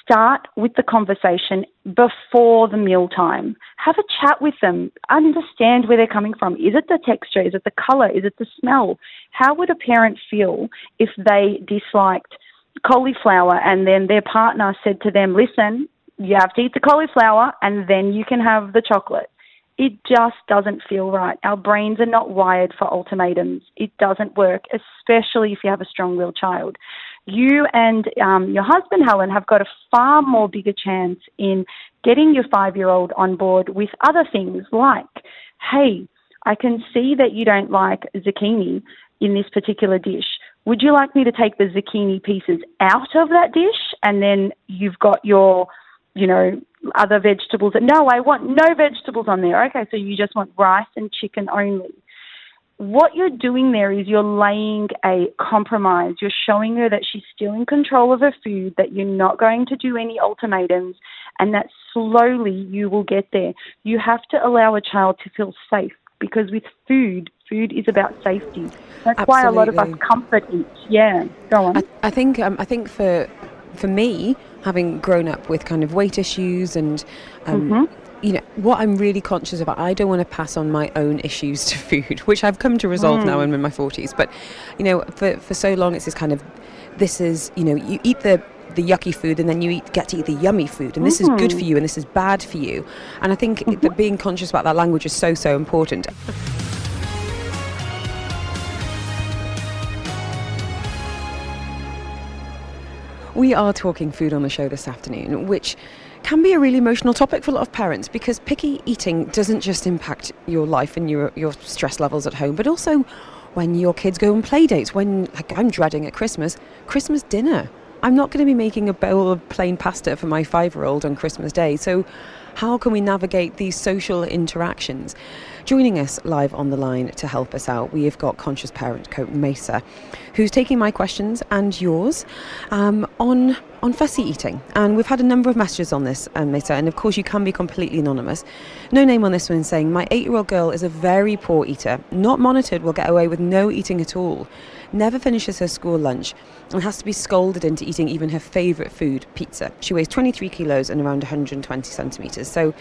start with the conversation before the meal time. Have a chat with them. Understand where they're coming from. Is it the texture? Is it the color? Is it the smell? How would a parent feel if they disliked cauliflower and then their partner said to them, listen, you have to eat the cauliflower and then you can have the chocolate? It just doesn't feel right. Our brains are not wired for ultimatums. It doesn't work, especially if you have a strong willed child. You and um, your husband, Helen, have got a far more bigger chance in getting your five year old on board with other things like, hey, I can see that you don't like zucchini in this particular dish. Would you like me to take the zucchini pieces out of that dish and then you've got your, you know, other vegetables? No, I want no vegetables on there. Okay, so you just want rice and chicken only. What you're doing there is you're laying a compromise. You're showing her that she's still in control of her food, that you're not going to do any ultimatums, and that slowly you will get there. You have to allow a child to feel safe because with food, food is about safety. That's Absolutely. why a lot of us comfort eat. Yeah, go on. I, I think um, I think for for me, having grown up with kind of weight issues and um, mm-hmm you know what I'm really conscious about. I don't want to pass on my own issues to food, which I've come to resolve mm. now. I'm in my 40s, but you know, for for so long it's this kind of this is you know you eat the the yucky food and then you eat, get to eat the yummy food and this is good for mm. you and this is bad for you and i think mm-hmm. that being conscious about that language is so so important we are talking food on the show this afternoon which can be a really emotional topic for a lot of parents because picky eating doesn't just impact your life and your your stress levels at home but also when your kids go on play dates when like I'm dreading at Christmas Christmas dinner I'm not going to be making a bowl of plain pasta for my five year old on Christmas Day. So, how can we navigate these social interactions? Joining us live on the line to help us out, we have got conscious parent coach Mesa, who's taking my questions and yours um, on on fussy eating. And we've had a number of messages on this, um, Mesa, and of course you can be completely anonymous. No name on this one saying, My eight year old girl is a very poor eater, not monitored, will get away with no eating at all never finishes her school lunch and has to be scolded into eating even her favourite food, pizza. She weighs 23 kilos and around 120 centimetres. So,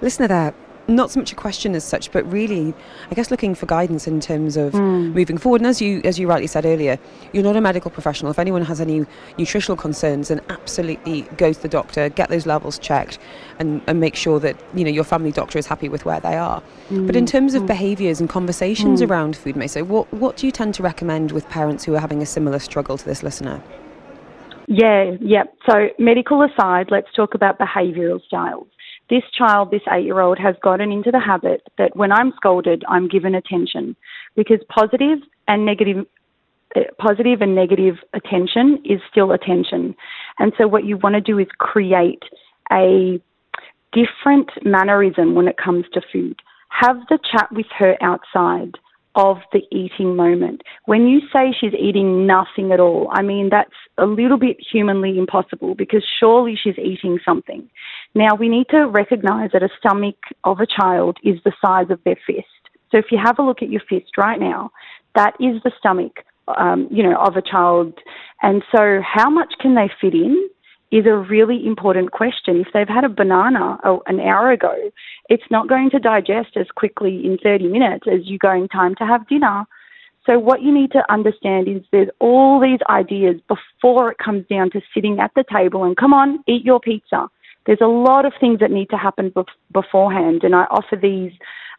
listener there, not so much a question as such, but really, I guess looking for guidance in terms of mm. moving forward. And as you as you rightly said earlier, you're not a medical professional. If anyone has any nutritional concerns, then absolutely go to the doctor, get those levels checked, and, and make sure that you know your family doctor is happy with where they are. Mm. But in terms of mm. behaviours and conversations mm. around food, Mesa, what what do you tend to recommend with parents who are having a similar struggle to this listener? Yeah, yeah. So medical aside, let's talk about behavioural styles this child, this eight year old, has gotten into the habit that when I'm scolded, I'm given attention because positive and negative. Uh, positive and negative attention is still attention. And so, what you want to do is create a different mannerism when it comes to food. Have the chat with her outside of the eating moment. When you say she's eating nothing at all, I mean, that's a little bit humanly impossible because surely she's eating something. Now, we need to recognize that a stomach of a child is the size of their fist. So if you have a look at your fist right now, that is the stomach, um, you know, of a child. And so how much can they fit in? is a really important question. If they've had a banana an hour ago, it's not going to digest as quickly in 30 minutes as you're going time to have dinner. So what you need to understand is there's all these ideas before it comes down to sitting at the table and come on, eat your pizza. There's a lot of things that need to happen beforehand, and I offer these,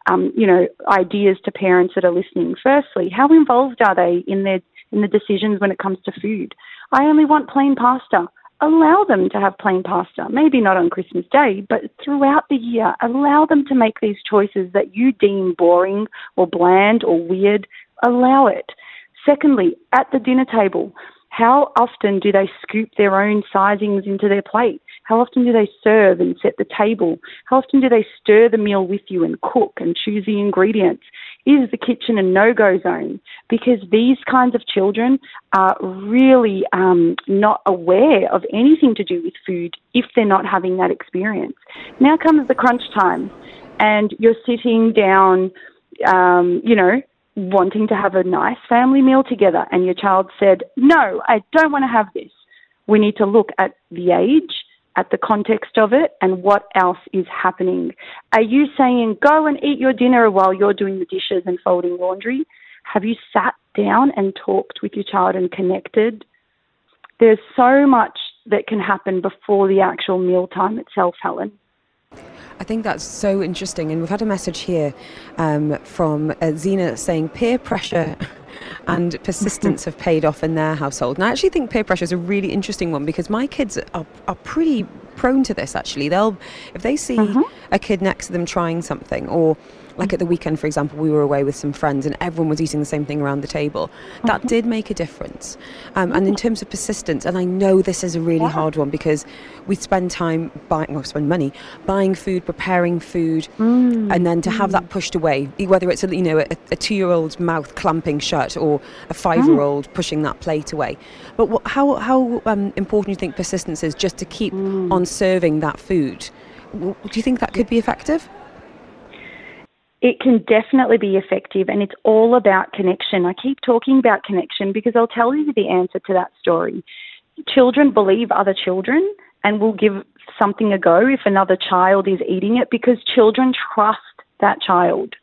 um, you know, ideas to parents that are listening. Firstly, how involved are they in their in the decisions when it comes to food? I only want plain pasta allow them to have plain pasta. Maybe not on Christmas Day, but throughout the year, allow them to make these choices that you deem boring or bland or weird. Allow it. Secondly, at the dinner table, how often do they scoop their own sizings into their plate? How often do they serve and set the table? How often do they stir the meal with you and cook and choose the ingredients? Is the kitchen a no go zone? Because these kinds of children are really um, not aware of anything to do with food if they're not having that experience. Now comes the crunch time, and you're sitting down, um, you know, wanting to have a nice family meal together, and your child said, No, I don't want to have this. We need to look at the age at the context of it and what else is happening. Are you saying go and eat your dinner while you're doing the dishes and folding laundry? Have you sat down and talked with your child and connected? There's so much that can happen before the actual mealtime itself, Helen. I think that's so interesting. And we've had a message here um, from uh, Zena saying peer pressure and persistence have paid off in their household. And I actually think peer pressure is a really interesting one because my kids are, are pretty prone to this actually. They'll, if they see mm-hmm. a kid next to them trying something or like at the weekend, for example, we were away with some friends and everyone was eating the same thing around the table. That mm-hmm. did make a difference. Um, and in terms of persistence, and I know this is a really hard one because we spend time buying, well, spend money buying food, preparing food, mm. and then to have that mm. pushed away, whether it's a, you know a, a two-year-old's mouth clamping shut or a five-year-old mm. pushing that plate away. But what, how how um, important do you think persistence is just to keep mm. on serving that food? Do you think that could be effective? It can definitely be effective and it's all about connection. I keep talking about connection because I'll tell you the answer to that story. Children believe other children and will give something a go if another child is eating it because children trust that child.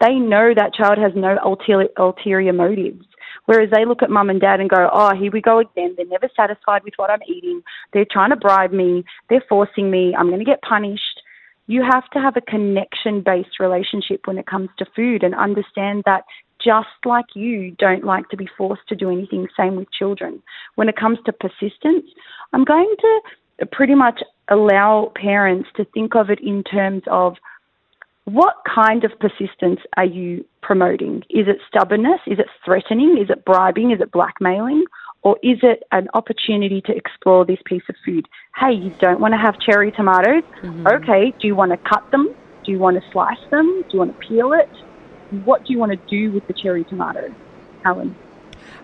They know that child has no ulterior, ulterior motives. Whereas they look at mum and dad and go, oh, here we go again. They're never satisfied with what I'm eating. They're trying to bribe me. They're forcing me. I'm going to get punished you have to have a connection based relationship when it comes to food and understand that just like you don't like to be forced to do anything, same with children. When it comes to persistence, I'm going to pretty much allow parents to think of it in terms of what kind of persistence are you promoting? Is it stubbornness? Is it threatening? Is it bribing? Is it blackmailing? Or is it an opportunity to explore this piece of food? Hey, you don't want to have cherry tomatoes? Mm-hmm. Okay, do you want to cut them? Do you want to slice them? Do you want to peel it? What do you want to do with the cherry tomato, Helen?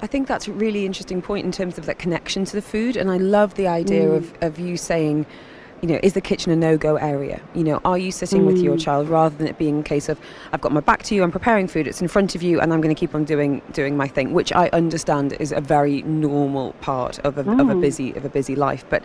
I think that's a really interesting point in terms of that connection to the food, and I love the idea mm. of, of you saying, you know, is the kitchen a no-go area? You know, are you sitting mm. with your mm. child rather than it being a case of I've got my back to you, I'm preparing food, it's in front of you, and I'm going to keep on doing doing my thing, which I understand is a very normal part of a, mm. of a mm. busy of a busy life, but.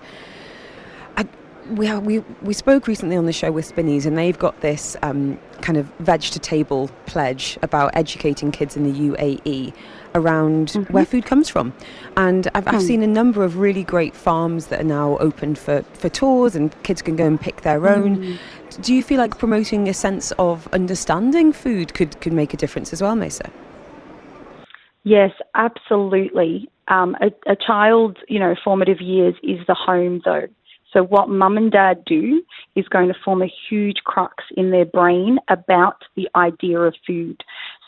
I, we, we, we spoke recently on the show with Spinneys, and they've got this um, kind of veg to table pledge about educating kids in the UAE around mm-hmm. where food comes from. And I've, I've, hmm. seen a number of really great farms that are now open for, for tours and kids can go and pick their own. Mm. Do you feel like promoting a sense of understanding food could, could make a difference as well, Mesa? Yes, absolutely. Um, a, a child's, you know, formative years is the home, though. So what mum and dad do is going to form a huge crux in their brain about the idea of food.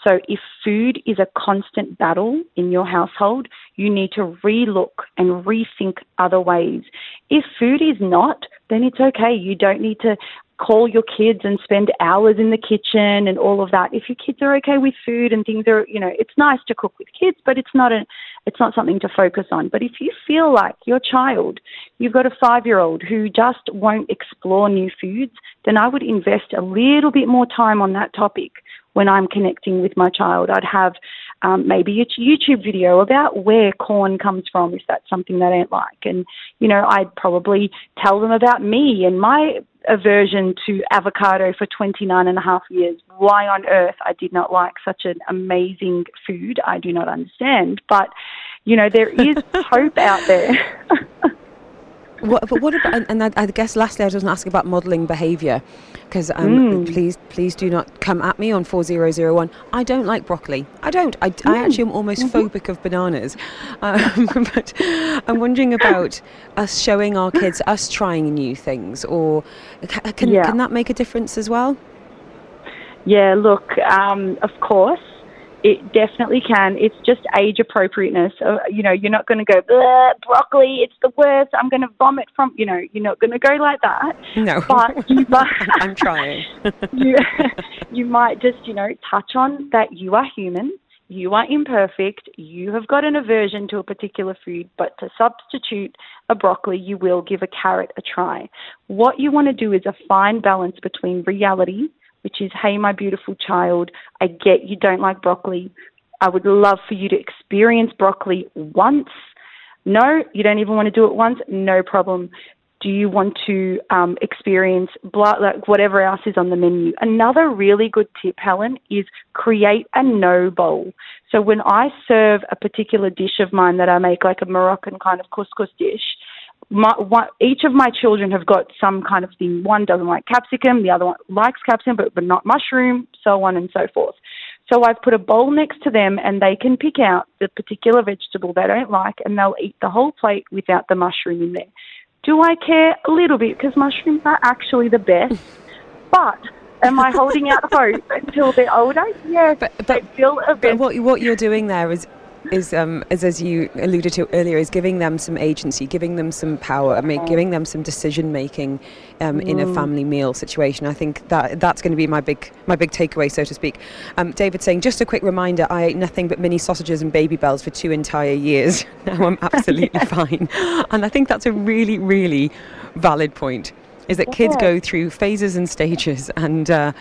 So if food is a constant battle in your household, you need to relook and rethink other ways. If food is not, then it's okay. You don't need to call your kids and spend hours in the kitchen and all of that. If your kids are okay with food and things are, you know, it's nice to cook with kids, but it's not a, it's not something to focus on. But if you feel like your child, you've got a five year old who just won't explore new foods, then I would invest a little bit more time on that topic when I'm connecting with my child. I'd have um, maybe a YouTube video about where corn comes from if that's something they don't like. And, you know, I'd probably tell them about me and my aversion to avocado for 29 and a half years. Why on earth I did not like such an amazing food, I do not understand. But, you know, there is hope out there. what, but what about, and, I, I, guess lastly, I was going to ask about modelling behaviour, because um, mm. please, please do not come at me on 4001. I don't like broccoli. I don't. I, mm. I actually am almost mm-hmm. phobic of bananas. Um, but I'm wondering about us showing our kids, us trying new things, or can, yeah. can that make a difference as well? Yeah, look, um, of course. It definitely can. It's just age appropriateness. Uh, you know, you're not going to go broccoli. It's the worst. I'm going to vomit from. You know, you're not going to go like that. No, but you might, I'm trying. you you might just you know touch on that you are human. You are imperfect. You have got an aversion to a particular food, but to substitute a broccoli, you will give a carrot a try. What you want to do is a fine balance between reality which is, hey, my beautiful child, I get you don't like broccoli. I would love for you to experience broccoli once. No, you don't even want to do it once. No problem. Do you want to um, experience blood, like whatever else is on the menu? Another really good tip, Helen, is create a no bowl. So when I serve a particular dish of mine that I make, like a Moroccan kind of couscous dish, my, one, each of my children have got some kind of thing. One doesn't like capsicum, the other one likes capsicum, but, but not mushroom, so on and so forth. So I've put a bowl next to them and they can pick out the particular vegetable they don't like and they'll eat the whole plate without the mushroom in there. Do I care? A little bit because mushrooms are actually the best. but am I holding out hope until they're older? Yes. But, but, but what, what you're doing there is is, um, is, as you alluded to earlier, is giving them some agency, giving them some power, I mean, giving them some decision making um, mm. in a mm. family meal situation. I think that that's going to be my big my big takeaway, so to speak. Um, David saying, just a quick reminder: I ate nothing but mini sausages and baby bells for two entire years. now I'm absolutely fine, and I think that's a really, really valid point. Is that kids go through phases and stages, and uh,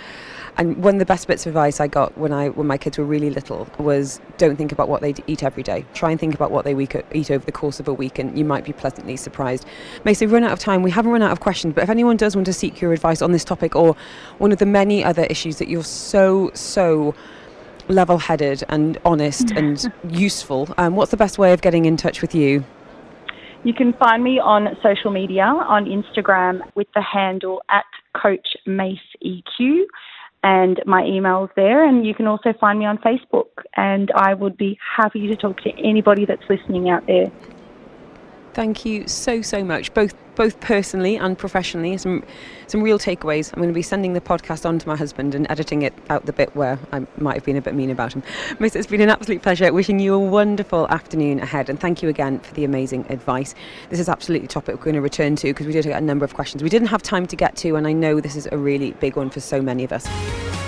and one of the best bits of advice I got when I when my kids were really little was don't think about what they eat every day. Try and think about what they week, eat over the course of a week, and you might be pleasantly surprised. Macy, we've run out of time. We haven't run out of questions, but if anyone does want to seek your advice on this topic or one of the many other issues that you're so so level-headed and honest and useful, um, what's the best way of getting in touch with you? You can find me on social media on Instagram with the handle at Coach Mace EQ and my email's there. And you can also find me on Facebook. And I would be happy to talk to anybody that's listening out there. Thank you so so much, both both personally and professionally. Some some real takeaways. I'm going to be sending the podcast on to my husband and editing it out the bit where I might have been a bit mean about him. Miss, it's been an absolute pleasure. Wishing you a wonderful afternoon ahead, and thank you again for the amazing advice. This is absolutely a topic we're going to return to because we did get a number of questions we didn't have time to get to, and I know this is a really big one for so many of us.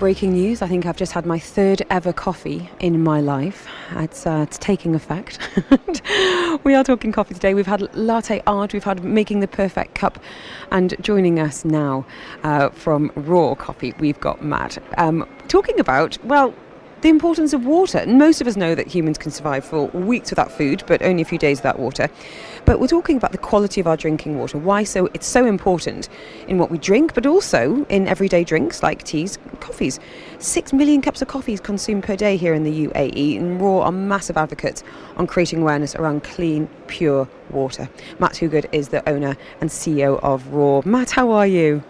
Breaking news. I think I've just had my third ever coffee in my life. It's, uh, it's taking effect. we are talking coffee today. We've had latte art, we've had making the perfect cup, and joining us now uh, from Raw Coffee, we've got Matt. Um, talking about, well, the importance of water. Most of us know that humans can survive for weeks without food, but only a few days without water. But we're talking about the quality of our drinking water. Why so it's so important in what we drink, but also in everyday drinks like teas, coffees. Six million cups of coffee is consumed per day here in the UAE, and Raw are massive advocates on creating awareness around clean, pure water. Matt Toogood is the owner and CEO of Raw. Matt, how are you?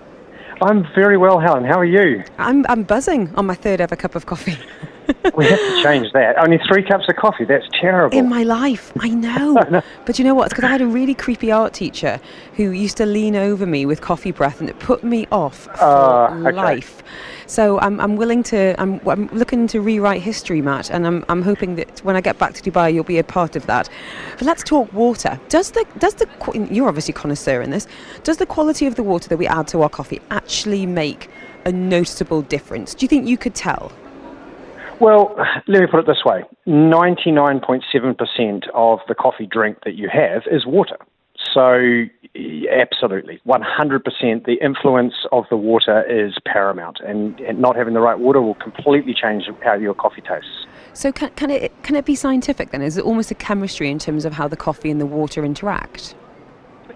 I'm very well, Helen. How are you? I'm, I'm buzzing on my third ever cup of coffee. we have to change that. Only three cups of coffee. That's terrible. In my life, I know. But you know what? It's because I had a really creepy art teacher who used to lean over me with coffee breath, and it put me off for uh, okay. life. So I'm, I'm willing to. I'm, I'm looking to rewrite history, Matt, and I'm, I'm hoping that when I get back to Dubai, you'll be a part of that. But let's talk water. Does the does the you're obviously connoisseur in this. Does the quality of the water that we add to our coffee actually make a noticeable difference? Do you think you could tell? Well, let me put it this way 99.7% of the coffee drink that you have is water. So, absolutely, 100%, the influence of the water is paramount, and, and, not having the right water will completely change how your coffee tastes. So, can, can, it, can it be scientific then? Is it almost a chemistry in terms of how the coffee and the water interact?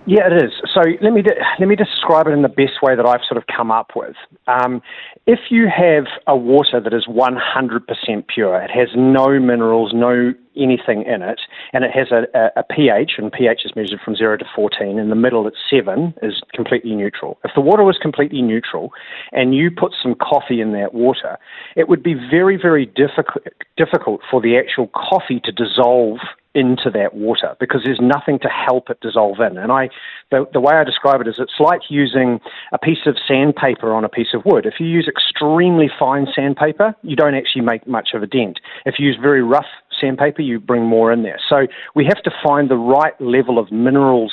Yeah, it is. So let me de- let me describe it in the best way that I've sort of come up with. Um, if you have a water that is 100% pure, it has no minerals, no anything in it, and it has a, a, a, pH, and pH is measured from 0 to 14, in the middle it's 7, is completely neutral. If the water was completely neutral and you put some coffee in that water, it would be very, very difficult, difficult for the actual coffee to dissolve into that water because there's nothing to help it dissolve in. And I, the, the way I describe it is it's like using a piece of sandpaper on a piece of wood. If you use extremely fine sandpaper, you don't actually make much of a dent. If you use very rough sandpaper, you bring more in there. So we have to find the right level of minerals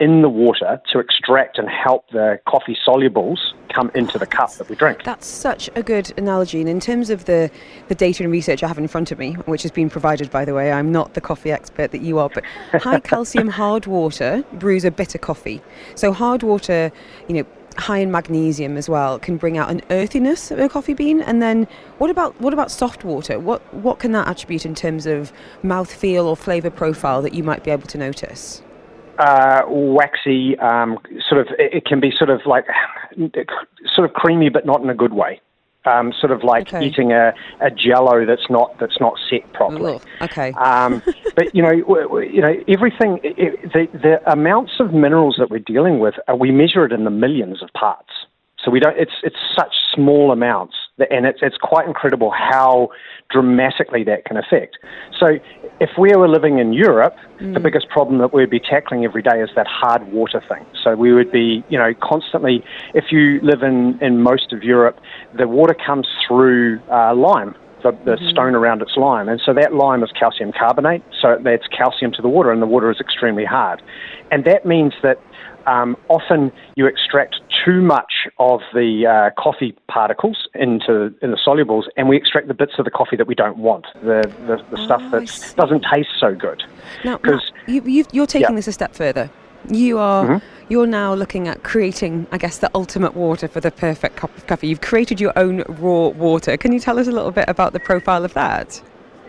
in the water to extract and help the coffee solubles come into the cup that we drink. That's such a good analogy. And in terms of the, the data and research I have in front of me, which has been provided, by the way, I'm not the coffee expert that you are, but high calcium hard water brews a bitter coffee. So hard water, you know, high in magnesium as well can bring out an earthiness of a coffee bean and then what about what about soft water what what can that attribute in terms of mouth feel or flavor profile that you might be able to notice uh, waxy, um, sort of. It can be sort of like sort of creamy, but not in a good way. um, sort of like okay. eating a, a jello that's not that's not set properly. Ooh, okay. Um, but you know, you know, everything. It, the the amounts of minerals that we're dealing with, uh, we measure it in the millions of parts. So we don't. It's it's such small amounts, that, and it's it's quite incredible how dramatically that can affect. So if we were living in Europe, mm. the biggest problem that we'd be tackling every day is that hard water thing. So we would be, you know, constantly. If you live in in most of Europe, the water comes through uh, lime the, the mm-hmm. stone around its lime. And so that lime is calcium carbonate, so that's calcium to the water, and the water is extremely hard. And that means that um, often you extract too much of the uh, coffee particles into in the solubles, and we extract the bits of the coffee that we don't want, the the, the oh, stuff that doesn't taste so good. Now, you, are taking yeah. this a step further. You are mm-hmm. you're now looking at creating, I guess, the ultimate water for the perfect cup of coffee. You've created your own raw water. Can you tell us a little bit about the profile of that?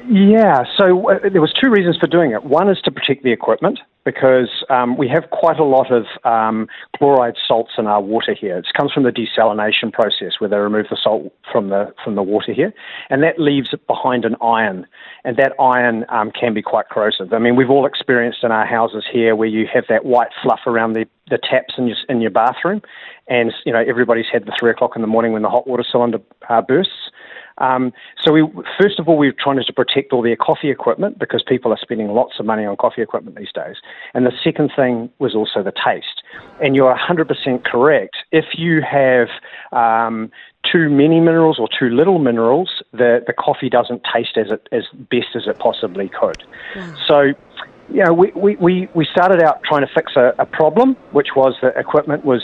Yeah, so uh, there was two reasons for doing it. One is to protect the equipment because um, we have quite a lot of um, chloride salts in our water here. It comes from the desalination process where they remove the salt from the from the water here, and that leaves behind an iron, and that iron um, can be quite corrosive. I mean, we've all experienced in our houses here where you have that white fluff around the the taps in your in your bathroom, and you know everybody's had the three o'clock in the morning when the hot water cylinder uh, bursts. Um, so we, first of all, we're trying to protect all their coffee equipment because people are spending lots of money on coffee equipment these days. And the second thing was also the taste. And you're 100% correct. If you have um, too many minerals or too little minerals, the, the coffee doesn't taste as, it, as best as it possibly could. So you know, we, we, we, we started out trying to fix a, a problem, which was that equipment was,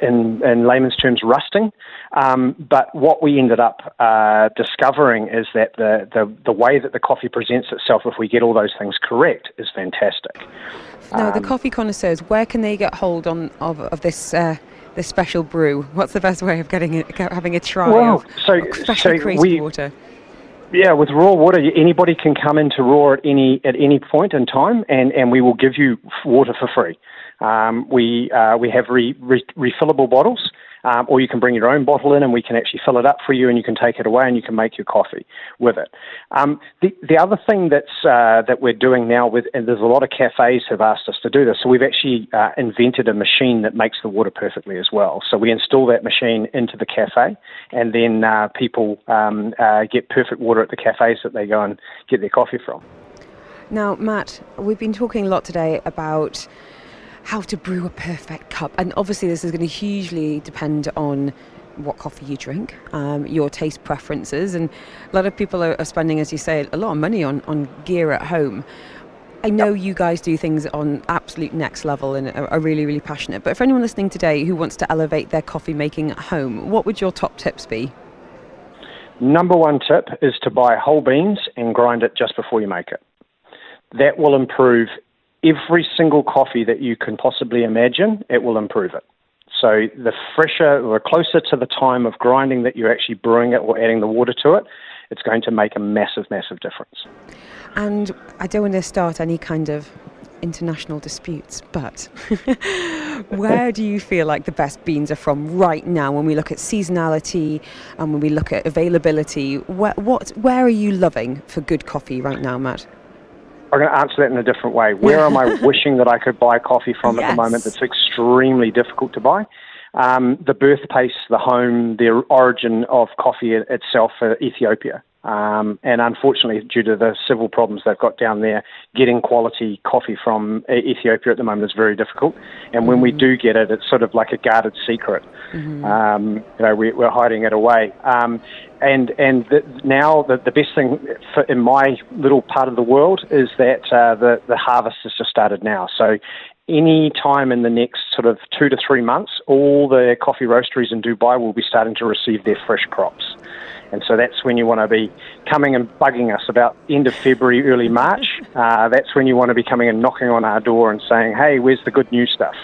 in, in layman's terms, rusting. Um, but what we ended up uh, discovering is that the, the, the way that the coffee presents itself, if we get all those things correct, is fantastic. Now, um, the coffee connoisseurs, where can they get hold on of, of this? Uh, this special brew. What's the best way of getting it, having a try well, of so, so we, water? Yeah, with raw water, anybody can come into raw at any at any point in time, and, and we will give you water for free. Um, we uh, we have re, re, refillable bottles, um, or you can bring your own bottle in and we can actually fill it up for you and you can take it away and you can make your coffee with it. Um, the, the other thing that's, uh, that we're doing now with, and there's a lot of cafes have asked us to do this, so we've actually uh, invented a machine that makes the water perfectly as well. So we install that machine into the cafe and then uh, people um, uh, get perfect water at the cafes that they go and get their coffee from. Now, Matt, we've been talking a lot today about how to brew a perfect cup. And obviously, this is going to hugely depend on what coffee you drink, um, your taste preferences. And a lot of people are, are, spending, as you say, a lot of money on, on gear at home. I know you guys do things on absolute next level and are really, really passionate. But for anyone listening today who wants to elevate their coffee making at home, what would your top tips be? Number one tip is to buy whole beans and grind it just before you make it. That will improve every single coffee that you can possibly imagine, it will improve it. So the fresher or closer to the time of grinding that you're actually brewing it or adding the water to it, it's going to make a massive, massive difference. And I don't want to start any kind of international disputes, but where do you feel like the best beans are from right now when we look at seasonality and when we look at availability? Where, what, where are you loving for good coffee right now, Matt? I'm going to answer that in a different way. Where am I wishing that I could buy coffee from yes. at the moment that's extremely difficult to buy? Um, the birthplace, the home, the origin of coffee itself, uh, Ethiopia. Um, and unfortunately, due to the civil problems they've got down there, getting quality coffee from Ethiopia at the moment is very difficult. And when mm. we do get it, it's sort of like a guarded secret. Mm-hmm. Um, you know, we, are hiding it away. Um, and and the, now the, the best thing for, in my little part of the world is that uh, the the harvest has just started now. So any time in the next sort of two to three months, all the coffee roasteries in Dubai will be starting to receive their fresh crops. And so that's when you want to be coming and bugging us about end of February, early March. Uh, that's when you want to be coming and knocking on our door and saying, hey, where's the good new stuff?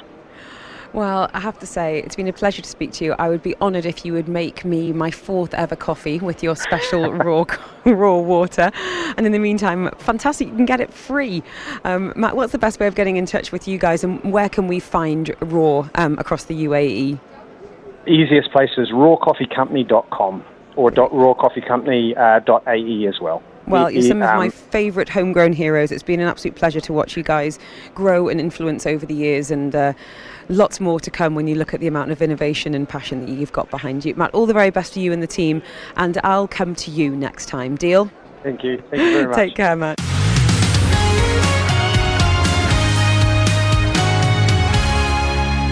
Well, I have to say, it's been a pleasure to speak to you. I would be honoured if you would make me my fourth ever coffee with your special raw raw water. And in the meantime, fantastic, you can get it free. Um, Matt, what's the best way of getting in touch with you guys, and where can we find raw um, across the UAE? Easiest place is rawcoffeecompany.com. or rawcoffeecompany.ae as well. Well, you're some of my favourite homegrown heroes. It's been an absolute pleasure to watch you guys grow and influence over the years, and uh, lots more to come when you look at the amount of innovation and passion that you've got behind you. Matt, all the very best to you and the team, and I'll come to you next time. Deal? Thank you. Thank you very much. Take care, Matt.